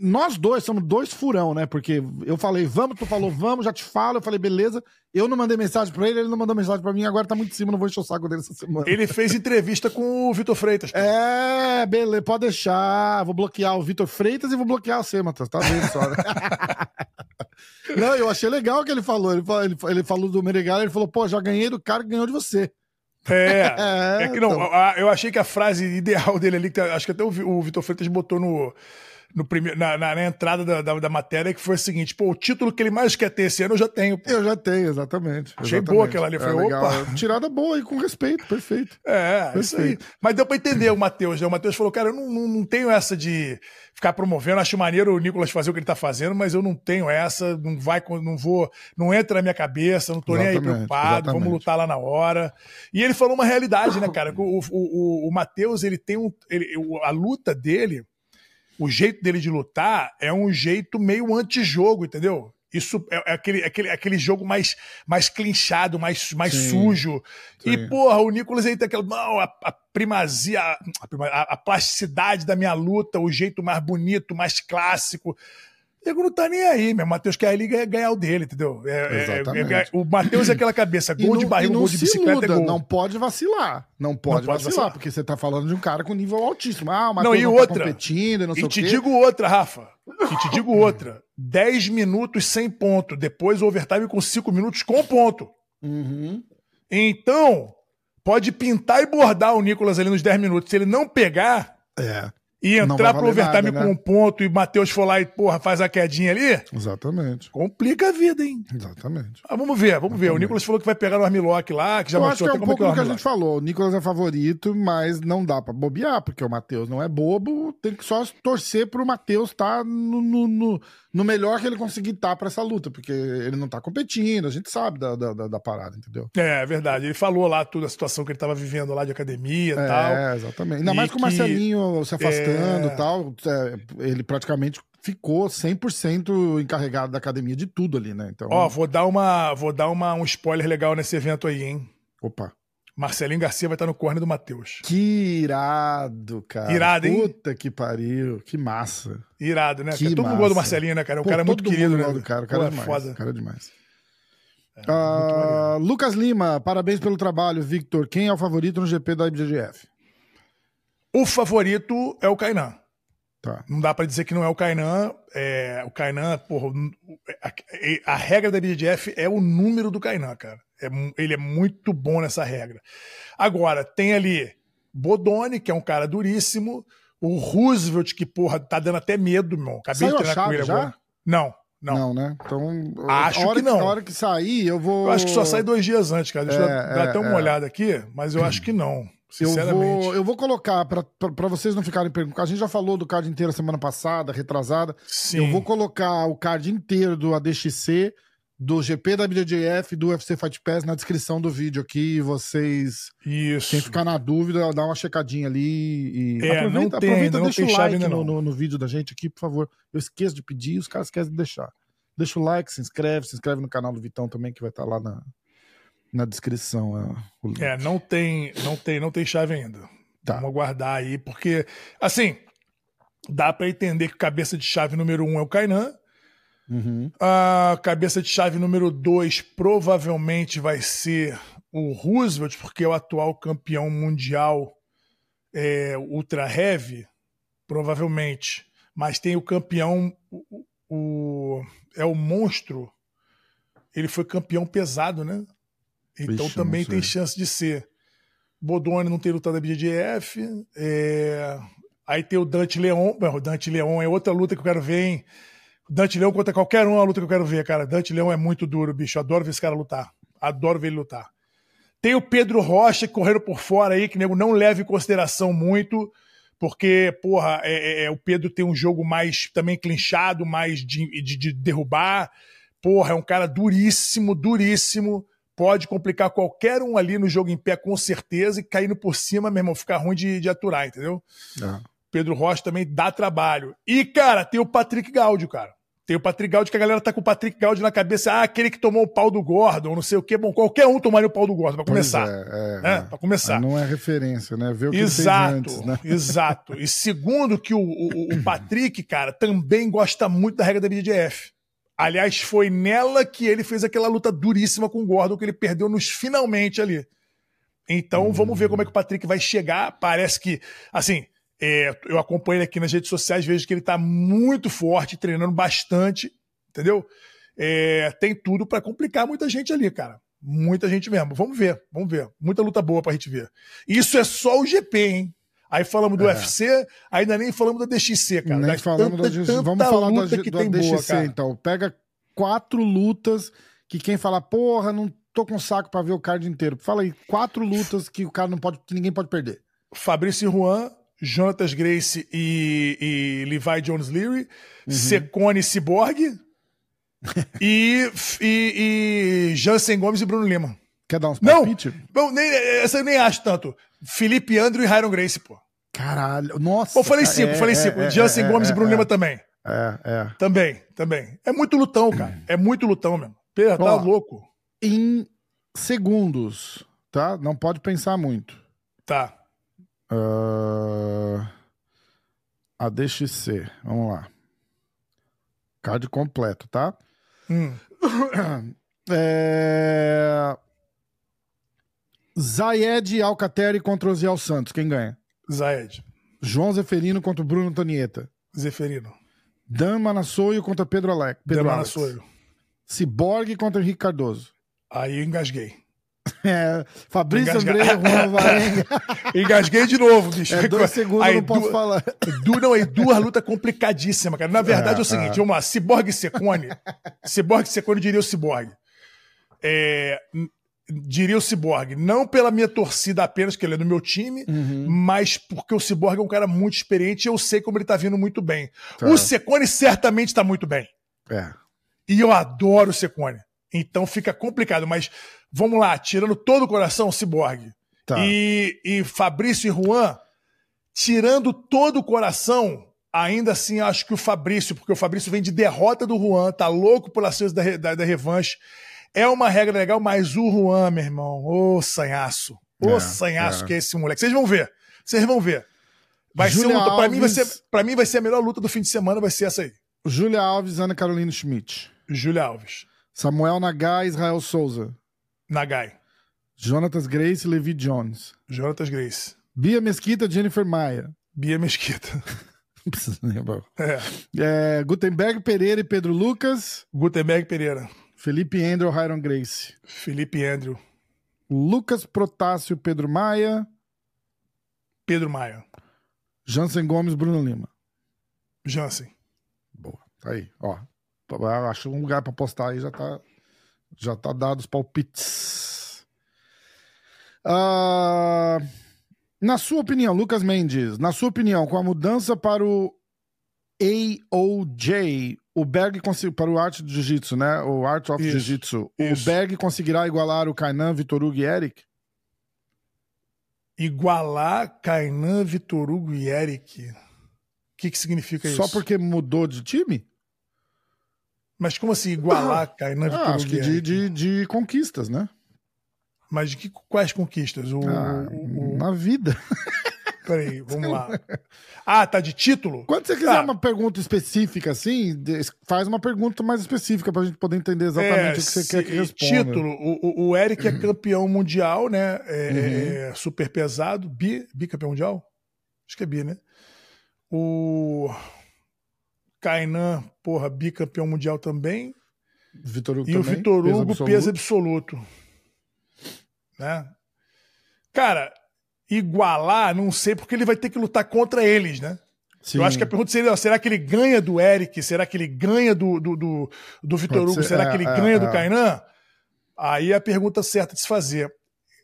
nós dois somos dois furão, né? Porque eu falei, vamos, tu falou, vamos, já te falo, eu falei, beleza. Eu não mandei mensagem pra ele, ele não mandou mensagem pra mim, agora tá muito em cima, não vou encher o saco dele essa semana. Ele fez entrevista com o Vitor Freitas. É, beleza, pode deixar. Vou bloquear o Vitor Freitas e vou bloquear você, Matheus. Tá vendo só, né? Não, eu achei legal o que ele falou. Ele falou, ele, falou do Meregali, ele falou, pô, já ganhei do cara que ganhou de você. É, é, é que não, então. eu achei que a frase ideal dele ali, que acho que até o Vitor Freitas botou no, no primeiro, na, na, na entrada da, da, da, matéria, que foi o seguinte: pô, o título que ele mais quer ter esse ano eu já tenho. Pô. Eu já tenho, exatamente. Achei boa aquela ali. Foi, é, opa. Tirada boa e com respeito, perfeito. É, perfeito. isso aí. Mas deu pra entender o Matheus, né? O Matheus falou, cara, eu não, não, não, tenho essa de ficar promovendo. Acho maneiro o Nicolas fazer o que ele tá fazendo, mas eu não tenho essa, não vai, não vou, não entra na minha cabeça, não tô exatamente, nem aí preocupado, exatamente. vamos lutar lá na hora. E ele falou uma realidade, né, cara? O, o, o, o Matheus, ele tem um. Ele, a luta dele o jeito dele de lutar é um jeito meio antijogo, entendeu? Isso é, é aquele, aquele, aquele jogo mais, mais clinchado, mais, mais sim, sujo. Sim. E, porra, o Nicolas aí tem aquela. Não, a, a primazia, a, a, a, plasticidade da minha luta, o jeito mais bonito, mais clássico. Nego não tá nem aí, meu. O Matheus quer ali ganhar o dele, entendeu? É, é, é, é o Matheus é aquela cabeça, gol de barriga, gol de bicicleta é gol. Não pode vacilar. Não pode, não vacilar, vacilar, porque você tá falando de um cara com nível altíssimo. Ah, o Matheus não, e não tá outra, tá competindo, não sei e te digo outra, Rafa. E te digo outra. 10 minutos sem ponto. Depois o overtime com 5 minutos com ponto. Uhum. Então, pode pintar e bordar o Nicolas ali nos 10 minutos. Se ele não pegar, é. E entrar pro overtime né? com um ponto e o Matheus for lá e, porra, faz a quedinha ali. Exatamente. Complica a vida, hein? Exatamente. Ah, vamos ver, vamos Exatamente. ver. O Nicolas falou que vai pegar o Armilock lá, que já Eu acho que é um pouco é do que a gente falou. O Nicolas é favorito, mas não dá pra bobear, porque o Matheus não é bobo. Tem que só torcer pro Matheus estar tá no, no, no no melhor que ele conseguir estar tá para essa luta, porque ele não tá competindo, a gente sabe da, da, da, parada, entendeu? É, é verdade. Ele falou lá toda a situação que ele tava vivendo lá de academia e é, tal. É, exatamente. Ainda mais com o Marcelinho se afastando e é... tal, é, ele praticamente ficou 100% encarregado da academia de tudo ali, né? Então... Ó, vou dar, uma, vou dar uma, um spoiler legal nesse evento aí, hein? Opa. Marcelinho Garcia vai estar no corner do Matheus. Que irado, cara. Irado, hein? Puta que pariu. Que massa. Irado, né? Que todo mundo gosta do Marcelinho, né, cara? O Pô, cara é muito querido, né? Do cara. O cara Pô, é demais. Foda. cara é demais. É, uh, Lucas Lima, parabéns pelo trabalho, Victor. Quem é o favorito no GP da IBGF? O favorito é o Kainan. Tá. Não dá para dizer que não é o Kainan. É, o Kainan, porra, a, a, regra da IBGF é o número do Kainan, cara. É, ele é muito bom nessa regra. Agora, tem ali Bodoni, que é um cara duríssimo. O Roosevelt, que, porra, tá dando até medo, irmão. Acabei Saiu de treinar com ele já? agora. Não, não. Não, né? Então, acho que não. na hora que sair, eu vou. Eu acho que só sai dois dias antes, cara. Deixa é, eu dar é, até uma é. olhada aqui, mas eu acho que não. Sinceramente. Eu vou, eu vou colocar, para vocês não ficarem perguntando. A gente já falou do card inteiro semana passada, retrasada. Sim. Eu vou colocar o card inteiro do ADXC do GP da BJJF do UFC Fight Pass na descrição do vídeo aqui. Vocês. Isso. Quem ficar na dúvida, dá uma checadinha ali e. É, aproveita, não tem, aproveita não deixa o like no, no, no, vídeo da gente aqui, por favor. Eu esqueço de pedir, os caras esquecem de deixar. Deixa o like, se inscreve, se inscreve no canal do Vitão também, que vai estar tá lá na, na descrição. É, é, não tem, não tem, não tem chave ainda. Tá. Vamos aguardar aí, porque, assim, dá para entender que cabeça de chave número um é o Kainan Uhum. A cabeça de chave número 2 provavelmente vai ser o Roosevelt, porque é o atual campeão mundial é, ultra heavy, provavelmente. Mas tem o campeão, o, o, é o monstro. Ele foi campeão pesado, né? Então Vixe, também tem chance de ser. Bodoni não tem lutado a BJF. É... Aí tem o Dante Leon. O Dante Leon é outra luta que eu quero ver, hein? Dante Leão contra qualquer um é uma luta que eu quero ver, cara. Dante Leão é muito duro, bicho. Adoro ver esse cara lutar. Adoro ver ele lutar. Tem o Pedro Rocha correndo por fora aí, que nego não leva em consideração muito, porque, porra, é, é, é o Pedro tem um jogo mais também clinchado, mais de, de, de, derrubar. Porra, é um cara duríssimo, duríssimo. Pode complicar qualquer um ali no jogo em pé, com certeza, e caindo por cima, meu irmão, ficar ruim de, de aturar, entendeu? É. Pedro Rocha também dá trabalho. E, cara, tem o Patrick Gaudio, cara. Tem o Patrick Gaudi, que a galera tá com o Patrick Gaudi na cabeça. Ah, aquele que tomou o pau do Gordon, não sei o quê. Bom, qualquer um tomaria o pau do Gordon, pra começar. Pois é, é, é. Pra começar. Não é referência, né? Ver o que exato, antes, né? Exato. E segundo, que o, o, o Patrick, cara, também gosta muito da regra da BDF. Aliás, foi nela que ele fez aquela luta duríssima com o Gordon, que ele perdeu nos finalmente ali. Então, hum. vamos ver como é que o Patrick vai chegar. Parece que, assim, é, eu acompanho ele aqui nas redes sociais, vejo que ele está muito forte, treinando bastante, entendeu? É, tem tudo para complicar muita gente ali, cara. Muita gente mesmo. Vamos ver, vamos ver. Muita luta boa pra gente ver. Isso é só o GP, hein? Aí falamos do É. UFC, ainda nem falamos da DXC, cara. Nem Das falamos tanta- da DXC. tanta Vamos falar luta da, que da tem DXC, boa, então. Pega quatro lutas que quem fala, porra, não tô com saco pra ver o card inteiro. Fala aí, quatro lutas que o cara não pode, que ninguém pode perder. Fabrício Juan, Jonatas Grace e, e Levi Jones Leary, Uhum. Secone Cyborg e, e, e Jansen Gomes e Bruno Lima. Quer dar uns Não, palpite? não nem, essa eu nem acho tanto. Felipe Andrew e Hiron Grace, pô. Caralho, nossa. Pô, falei cinco, é, falei é, cinco. é, Jansen é, Gomes é, e Bruno é, Lima também. É, é. Também, também. É muito lutão, cara. É muito lutão mesmo. Pera, tá Ó. louco. Em segundos, tá? Não pode pensar muito. Tá. Ah, a DXC, vamos lá. Card completo, tá? Hum. É... Zayed Alcateri contra Osiel Santos, quem ganha? Zaed. João Zeferino contra Bruno Antonieta. Zeferino. Dan Manassoio contra Pedro Alec. Pedro Demana Alex. eu. Ciborgue contra Henrique Cardoso. Aí eu engasguei. É, Fabrício Engasga- André, Juan Varenga. Engasguei de novo, bicho. É dois segundos, Aí, não posso du- falar. Du, não, e duas lutas complicadíssimas, cara. Na verdade é, É, o seguinte, é. vamos lá. Cyborg e Secone. Cyborg e Secone, eu diria o Cyborg. É, diria o Cyborg. Não pela minha torcida apenas, que ele é do meu time, Uhum. mas porque o Cyborg é um cara muito experiente e eu sei como ele tá vindo muito bem. Tá. O Secone certamente tá muito bem. É. E eu adoro o Secone. Então fica complicado, mas vamos lá, tirando todo o coração, Cyborg. Tá. E, e Fabrício e Juan, tirando todo o coração, ainda assim acho que o Fabrício, porque o Fabrício vem de derrota do Juan, tá louco por acesso da, da, da revanche. É uma regra legal, mas o Juan, meu irmão, ô sanhaço. Ô É, sanhaço é. que é esse moleque. Vocês vão ver. Vocês vão ver. Vai ser Júlia uma, pra, mim vai ser, pra mim vai ser a melhor luta do fim de semana, vai ser essa aí. Júlia Alves, Ana Carolina Schmidt. Júlia Alves. Samuel Nagai, Israel Souza. Nagai. Jonatas Grace, Levi Jones. Jonatas Grace. Bia Mesquita, Jennifer Maia. Bia Mesquita. Não precisa lembrar. É. É, Gutenberg Pereira e Pedro Lucas. Gutenberg Pereira. Felipe Andrew, Hiron Grace. Felipe Andrew. Lucas Protássio, Pedro Maia. Pedro Maia. Jansen Gomes, Bruno Lima. Jansen. Boa. Tá aí, ó. Acho um lugar pra postar aí, já tá, já tá dado os palpites. Ah, na sua opinião, Lucas Mendes, na sua opinião, com a mudança para o AOJ, o Berg conseguiu para o Art do Jiu-Jitsu, né? O Art of Jiu-Jitsu. O. Berg conseguirá igualar o Kainan, Vitor Hugo e Eric? Igualar Kainan, Vitor Hugo e Eric. O que, que significa Só isso? porque mudou de time? Mas como assim igualar Kainan, Vitor Ah, Hugo acho e que de, Eric? de, de conquistas, né? Mas de que, quais conquistas? O, Ah, o- o- na vida. Peraí, vamos lá. Ah, tá de título? Quando você quiser Tá. uma pergunta específica, assim, faz uma pergunta mais específica pra gente poder entender exatamente o que você É, quer que responda. Título, o, o- o Eric é campeão mundial, né? É, é super pesado, bi, bicampeão mundial? Acho que é bi, né? O Kainan, porra, bicampeão mundial também. Vitor Hugo E o também, Vitor peso Hugo, absoluto. peso absoluto. Né? Cara, igualar, não sei, porque ele vai ter que lutar contra eles, né? Sim. Eu acho que a pergunta seria: será que ele ganha do Eric? Será que ele ganha do, do, do, do Vitor Hugo? ser, Será é, que ele é, ganha é. do Kainan? Aí é a pergunta certa de se fazer.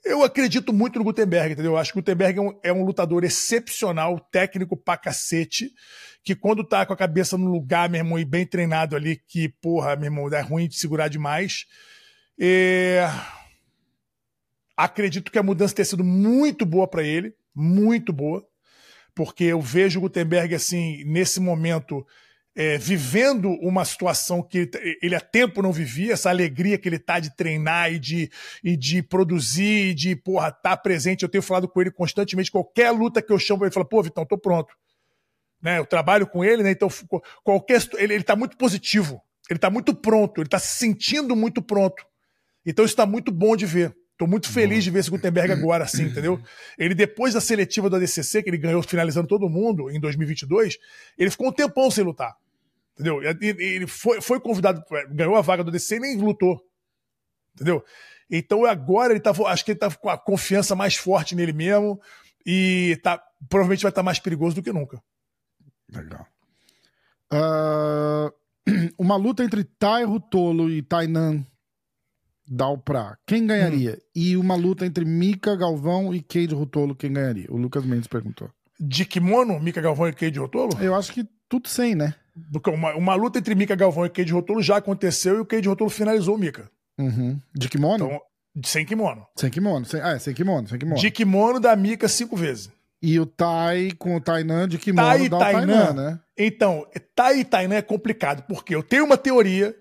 Eu acredito muito no Gutenberg, entendeu? Eu acho que o Gutenberg é um, é um lutador excepcional, técnico pra cacete, que quando tá com a cabeça no lugar, meu irmão, e bem treinado ali, que, porra, meu irmão, é ruim de segurar demais. É, Acredito que a mudança tenha sido muito boa pra ele, muito boa, porque eu vejo o Gutenberg, assim, nesse momento, é, vivendo uma situação que ele, ele há tempo não vivia, essa alegria que ele tá de treinar e de, e de produzir, e de, porra, tá presente. Eu tenho falado com ele constantemente, qualquer luta que eu chamo, ele fala, pô, Vitão, tô pronto. Né, eu trabalho com ele, né? Então, qualquer. Ele, ele tá muito positivo, ele tá muito pronto, ele tá se sentindo muito pronto. Então, isso tá muito bom de ver. Tô muito feliz de ver esse Gutenberg agora, assim, entendeu? Ele, depois da seletiva do ADCC, que ele ganhou finalizando todo mundo em 2022, ele ficou um tempão sem lutar. Entendeu? Ele foi, foi convidado, ganhou a vaga do ADCC e nem lutou. Entendeu? Então agora ele tá, acho que ele tá com a confiança mais forte nele mesmo e tá, provavelmente vai estar tá mais perigoso do que nunca. Legal. Uh, uma luta entre Tairo Tolo e Tainan Dalpra, quem ganharia? Hum. E uma luta entre Mika Galvão e Cade Rutolo, quem ganharia? O Lucas Mendes perguntou. De kimono, Mika Galvão e Cade Rutolo? Eu acho que tudo sem, né? Porque uma, uma luta entre Mika Galvão e Cade Rotolo já aconteceu e o Cade Rotolo finalizou o Mika. Uhum. De kimono? Então, sem kimono. Sem kimono. Sem, ah, é, sem kimono, sem kimono. De kimono da Mika cinco vezes. E o Tai com o Tainan de kimono tai dá Tainan, o Tainan, né? Então, Tai e Tainan é complicado, porque eu tenho uma teoria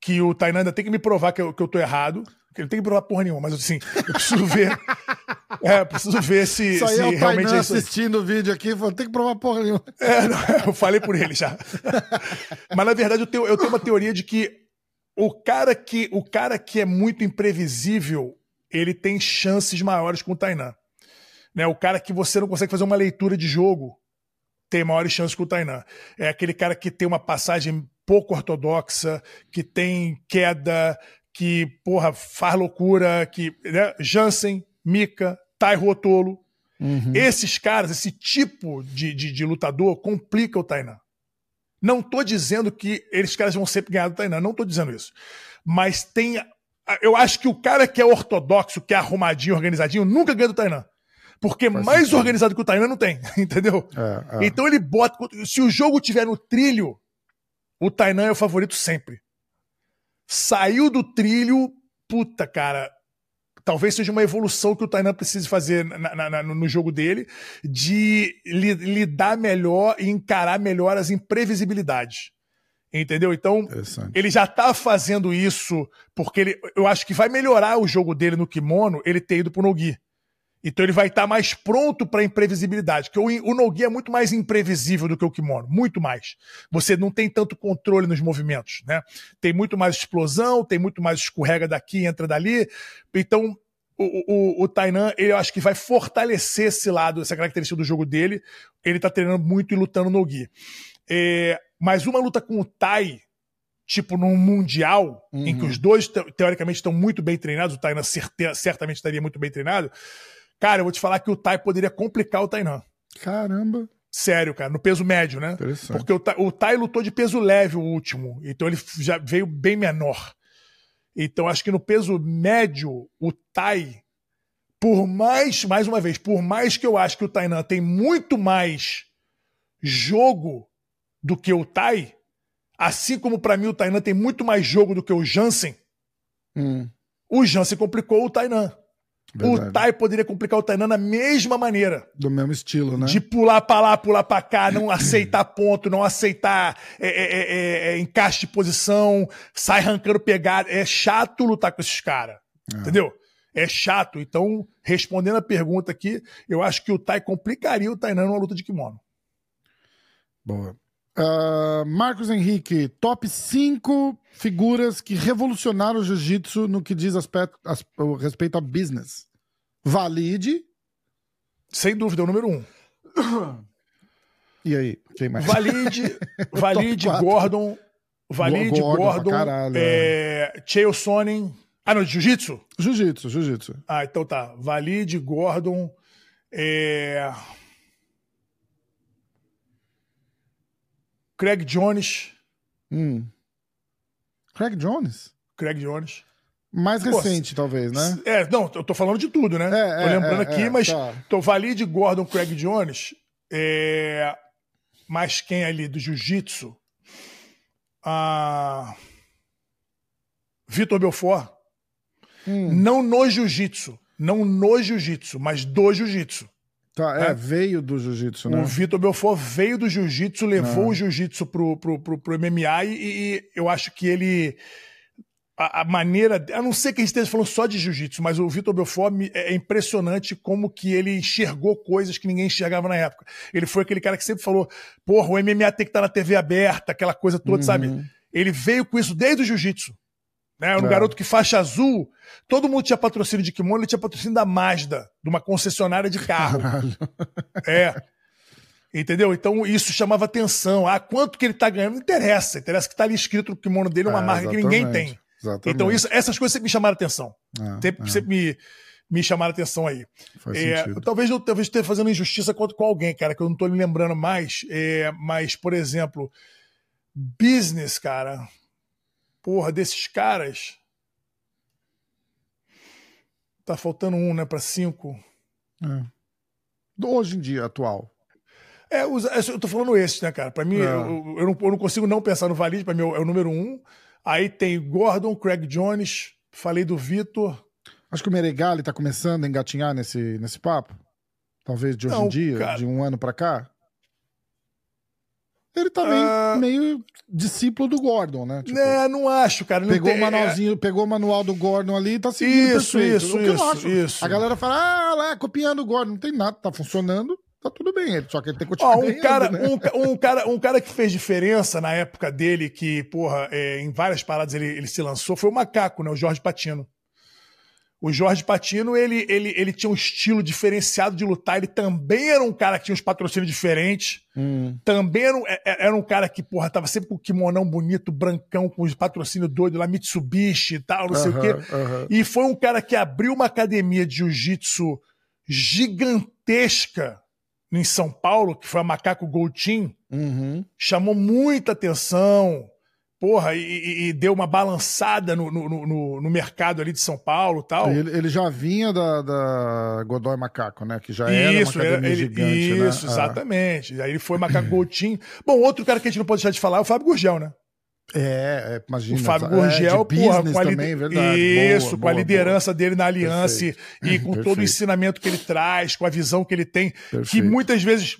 que o Tainan ainda tem que me provar que eu, que eu tô errado. Que ele tem que provar porra nenhuma, mas assim, eu preciso ver. é, preciso ver se, Isso se é realmente Tainan é assistindo o vídeo aqui falando, tem que provar porra nenhuma. É, não, eu falei por ele já. mas na verdade eu tenho, eu tenho uma teoria de que o cara que o cara que é muito imprevisível, ele tem chances maiores com o Tainan. Né, o cara que você não consegue fazer uma leitura de jogo tem maiores chances com o Tainan. É aquele cara que tem uma passagem pouco ortodoxa, que tem queda, que, porra, faz loucura, que. Né? Jansen, Mika, Tai Rotolo. Uhum. Esses caras, esse tipo de, de, de, lutador, complica o Tainan. Não tô dizendo que esses caras vão sempre ganhar do Tainan, não tô dizendo isso. Mas tem. Eu acho que o cara que é ortodoxo, que é arrumadinho, organizadinho, nunca ganha do Tainan. Porque Faz mais sentido. organizado que o Tainan não tem, entendeu? É, é. Então ele bota. Se o jogo tiver no trilho, o Tainan é o favorito sempre. Saiu do trilho, puta, cara. Talvez seja uma evolução que o Tainan precise fazer na, na, no jogo dele, de li, lidar melhor e encarar melhor as imprevisibilidades. Entendeu? Então, ele já tá fazendo isso porque ele, eu acho que vai melhorar o jogo dele no kimono ele ter ido pro Nogi. Então ele vai estar tá mais pronto para imprevisibilidade, porque o, o Nogi é muito mais imprevisível do que o Kimono, muito mais. Você não tem tanto controle nos movimentos, né? Tem muito mais explosão, tem muito mais escorrega daqui, entra dali. Então o, o, o Tainan, ele eu acho que vai fortalecer esse lado, essa característica do jogo dele. Ele tá treinando muito e lutando no Nogi. É, mas uma luta com o Tai, tipo num mundial, uhum. em que uhum. os dois teoricamente estão muito bem treinados, o Tainan certamente estaria muito bem treinado Cara, eu vou te falar que o Tai poderia complicar o Tainan. Caramba. Sério, cara, no peso médio, né? Porque o, o Tai lutou de peso leve o último, então ele já veio bem menor. Então acho que no peso médio, o Tai, por mais, mais uma vez, por mais que eu acho que o Tainan tem muito mais jogo do que o Tai, assim como para mim o Tainan tem muito mais jogo do que o Jansen, hum. o Jansen complicou o Tainan. Verdade. O Tai poderia complicar o Tainan da mesma maneira. Do mesmo estilo, né? De pular pra lá, pular pra cá, não aceitar ponto, não aceitar é, é, é, é, é encaixe de posição, sai arrancando pegada. É chato lutar com esses caras. É. Entendeu? É chato. Então, respondendo a pergunta aqui, eu acho que o Tai complicaria o Tainan numa luta de kimono. Boa. Uh, Marcos Henrique, top 5 figuras que revolucionaram o jiu-jitsu no que diz aspecto, as, respeito a business. Valide. Sem dúvida, é o número 1. Um. E aí, quem mais? Valide, Valide Gordon. Valide, Gordon, Gordon é, é. Chael Sonnen. Ah, não, Jiu-Jitsu? Jiu-Jitsu, Jiu-Jitsu. Ah, então tá. Valide, Gordon. É... Craig Jones. Hum. Craig Jones? Craig Jones. Mais recente, Pô, talvez, né? É, não, eu tô falando de tudo, né? É, tô é, lembrando é, aqui, é, mas tá. tô de Gordon, Craig Jones. É... Mas quem ali do Jiu-Jitsu? Ah... Vitor Belfort. Hum. Não no Jiu-Jitsu. Não no Jiu-Jitsu, mas do Jiu-Jitsu. Tá, é, é, veio do jiu-jitsu, né? O Vitor Belfort veio do jiu-jitsu, levou ah. o jiu-jitsu pro, pro, pro, pro MMA e, e, eu acho que ele. A, a, maneira. A não ser que a gente esteja falando só de jiu-jitsu, mas o Vitor Belfort é impressionante como que ele enxergou coisas que ninguém enxergava na época. Ele foi aquele cara que sempre falou: porra, o MMA tem que estar tá na TV aberta, aquela coisa toda, uhum. sabe? Ele veio com isso desde o jiu-jitsu. Né? Era um é. garoto que faixa azul, todo mundo tinha patrocínio de kimono, ele tinha patrocínio da Mazda, de uma concessionária de carro. Caralho. É. Entendeu? Então isso chamava atenção. Ah, quanto que ele tá ganhando? Não interessa. Interessa que tá ali escrito no kimono dele uma é, marca que ninguém tem. Exatamente. Então, isso, essas coisas sempre me chamaram atenção. É, Sempre, é, sempre me, me chamaram atenção aí. faz É, sentido. talvez eu talvez esteja fazendo injustiça com, com alguém, cara, que eu não tô me lembrando mais. É, mas, por exemplo, business, cara. Porra, desses caras. Tá faltando um, né, pra cinco. É. Hoje em dia, atual. É, os- eu tô falando esses, né, cara? Pra mim, É. eu, eu não, eu não consigo não pensar no Valide, pra mim é o é o número um. Aí tem Gordon, Craig Jones, falei do Vitor. Acho que o Meregali tá começando a engatinhar nesse, nesse papo. Talvez de hoje Não, em dia, cara. de um ano pra cá. Ele tá meio, Ah. meio discípulo do Gordon, né? Tipo, né, não acho, cara. Não pegou tem- o manualzinho, pegou o manual do Gordon ali e tá seguindo Isso, perfeito. isso, isso, isso. A galera fala, ah, lá, copiando o Gordon. Não tem nada, tá funcionando, tá tudo bem. Ele- Só que ele tem que Ó, continuar um ganhando, cara, né? um, um cara, um cara que fez diferença na época dele, que, porra, é, em várias paradas ele, ele se lançou, foi o Macaco, né? O Jorge Patino. O Jorge Patino, ele, ele, ele tinha um estilo diferenciado de lutar. Ele também era um cara que tinha uns patrocínios diferentes. Hum, Também era, um- é- é- era um cara que, porra, tava sempre com o kimonão bonito, brancão, com os patrocínios doidos lá, Mitsubishi e tal, não sei o quê. E foi um cara que abriu uma academia de jiu-jitsu gigantesca em São Paulo, que foi a Macaco Gold Team, Uhum. chamou muita atenção, porra, e, e- deu uma balançada no, no, no- no mercado ali de São Paulo e tal. Ele, ele já vinha da, da Godoy Macaco, né? Que já era Isso, uma academia ele- gigante, né? isso, Ah. exatamente. Aí ele foi Macaco Team. Bom, outro cara que a gente não pode deixar de falar é o Fábio Gurgel, né? É, é, imagina. O Fábio é, Gurgel, porra, com a, li- também, verdade. Isso, Boa, com a boa, liderança dele na aliança e- e com todo o Perfeito. ensinamento que ele traz, com a visão que ele tem, que Perfeito. muitas vezes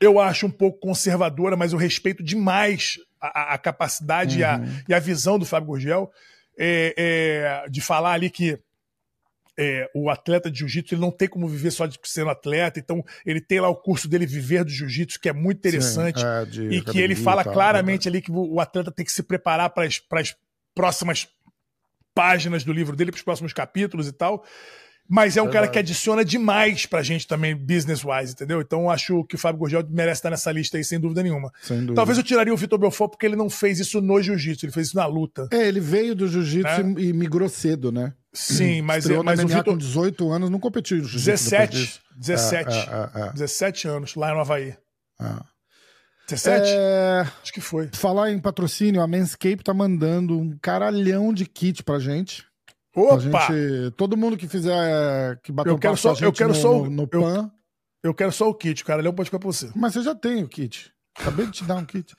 eu acho um pouco conservadora, mas eu respeito demais a, a- capacidade e, a, Uhum. e a visão do Fábio Gurgel é, é, de falar ali que é, o atleta de jiu-jitsu ele não tem como viver só de sendo atleta, então ele tem lá o curso dele Viver do Jiu-Jitsu, que é muito interessante Sim, é, e que ele fala tal, claramente ali que o o atleta tem que se preparar para as próximas páginas do livro dele, para os próximos capítulos e tal. Mas é um cara que adiciona demais pra gente também, business-wise, entendeu? Então acho que o Fábio Gurgel merece estar nessa lista aí, sem dúvida nenhuma. Sem dúvida. Talvez eu tiraria o Vitor Belfort porque ele não fez isso no jiu-jitsu, ele fez isso na luta. É, ele veio do jiu-jitsu Né? e, migrou cedo, né? Sim, mas, Estreou mas na o MMA Vitor. com 18 anos, não competiu no jiu-jitsu. 17. depois disso. 17. É, é, é, é. 17 anos, lá no Havaí. É. 17? É, Acho que foi. falar em patrocínio, a Manscape tá mandando um caralhão de kit pra gente. Opa! gente todo mundo que fizer, que bater Eu um quero a só- eu quero no, só o- no, no eu- PAN. Eu quero só o kit, cara. Leão pode ficar pra você. Mas você já tem o kit. Acabei de te dar um kit.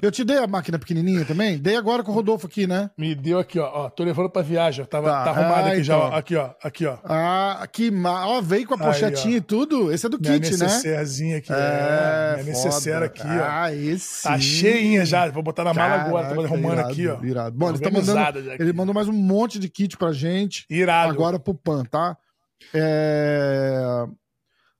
Eu te dei a máquina pequenininha também? Dei agora com o Rodolfo aqui, né? Me deu aqui, ó. ó tô levando pra viagem. Tava, Tá, tá, arrumado ah, aqui já. então. ó. Aqui, ó. Aqui, ó. Ah, que ma... Ó, veio com a Aí, pochetinha ó. e tudo. Esse é do Minha kit, né? necessairezinha aqui. É, É, minha necessaire aqui, ó. Ah, esse. Tá cheinha já. Vou botar na mala agora. Tô Caraca, arrumando irado, aqui, ó. Irado. Bom, ele tá mandando. já. Ele mandou mais um monte de kit pra gente. Irado. Agora pro PAN, tá? É...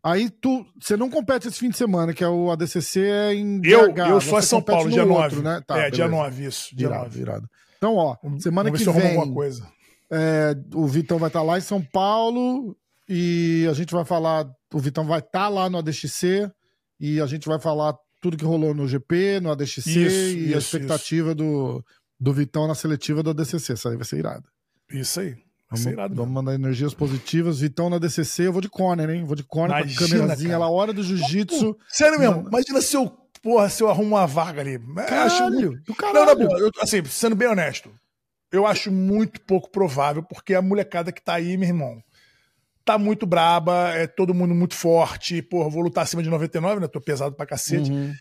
Aí tu, você não compete esse fim de semana, que é o ADCC é em eu, BH. eu sou a Você São Paulo, no dia outro, 9. né? Tá, é, dia beleza. 9, isso. Dia Irado, 9. irado. Então, ó, semana Vamos ver que eu vem, alguma coisa. é, o Vitão vai estar lá em São Paulo e a gente vai falar. O Vitão vai estar lá no ADXC e a gente vai falar tudo que rolou no GP, no ADXC Isso, e a isso, expectativa do, do Vitão na seletiva do ADCC. Isso aí vai ser irado. Isso aí. Vamos, vamos mandar energias positivas. Vitão na DCC, eu vou de corner, hein? Vou de corner com a Imagina, câmerazinha lá, hora do jiu-jitsu. Sério mesmo, imagina se eu, porra, se eu arrumo uma vaga ali. Eu acho Caralho, muito- do Não, caralho. na boa, eu, assim, sendo bem honesto, eu acho muito pouco provável, porque a molecada que tá aí, meu irmão, tá muito braba, é todo mundo muito forte, porra, vou lutar acima de 99, né? Tô pesado pra cacete. Uhum.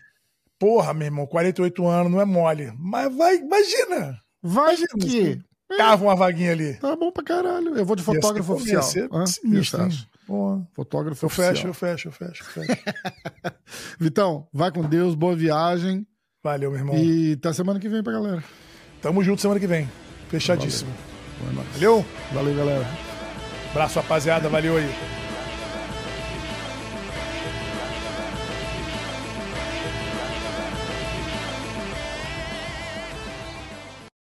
Porra, meu irmão, 48 anos não é mole. Mas vai, imagina, Vai Imagina, que cava uma vaguinha ali. tá bom pra caralho. Eu vou de fotógrafo ia oficial. ser Hã? sinistro, Isso. Fotógrafo Eu oficial. fecho, eu fecho, eu fecho, eu fecho. Vitão, vai com Deus, boa viagem. Valeu, meu irmão. E até semana que vem pra galera. Tamo junto semana que vem. Fechadíssimo. Noite. Valeu? Valeu, galera. Abraço, rapaziada. Valeu aí.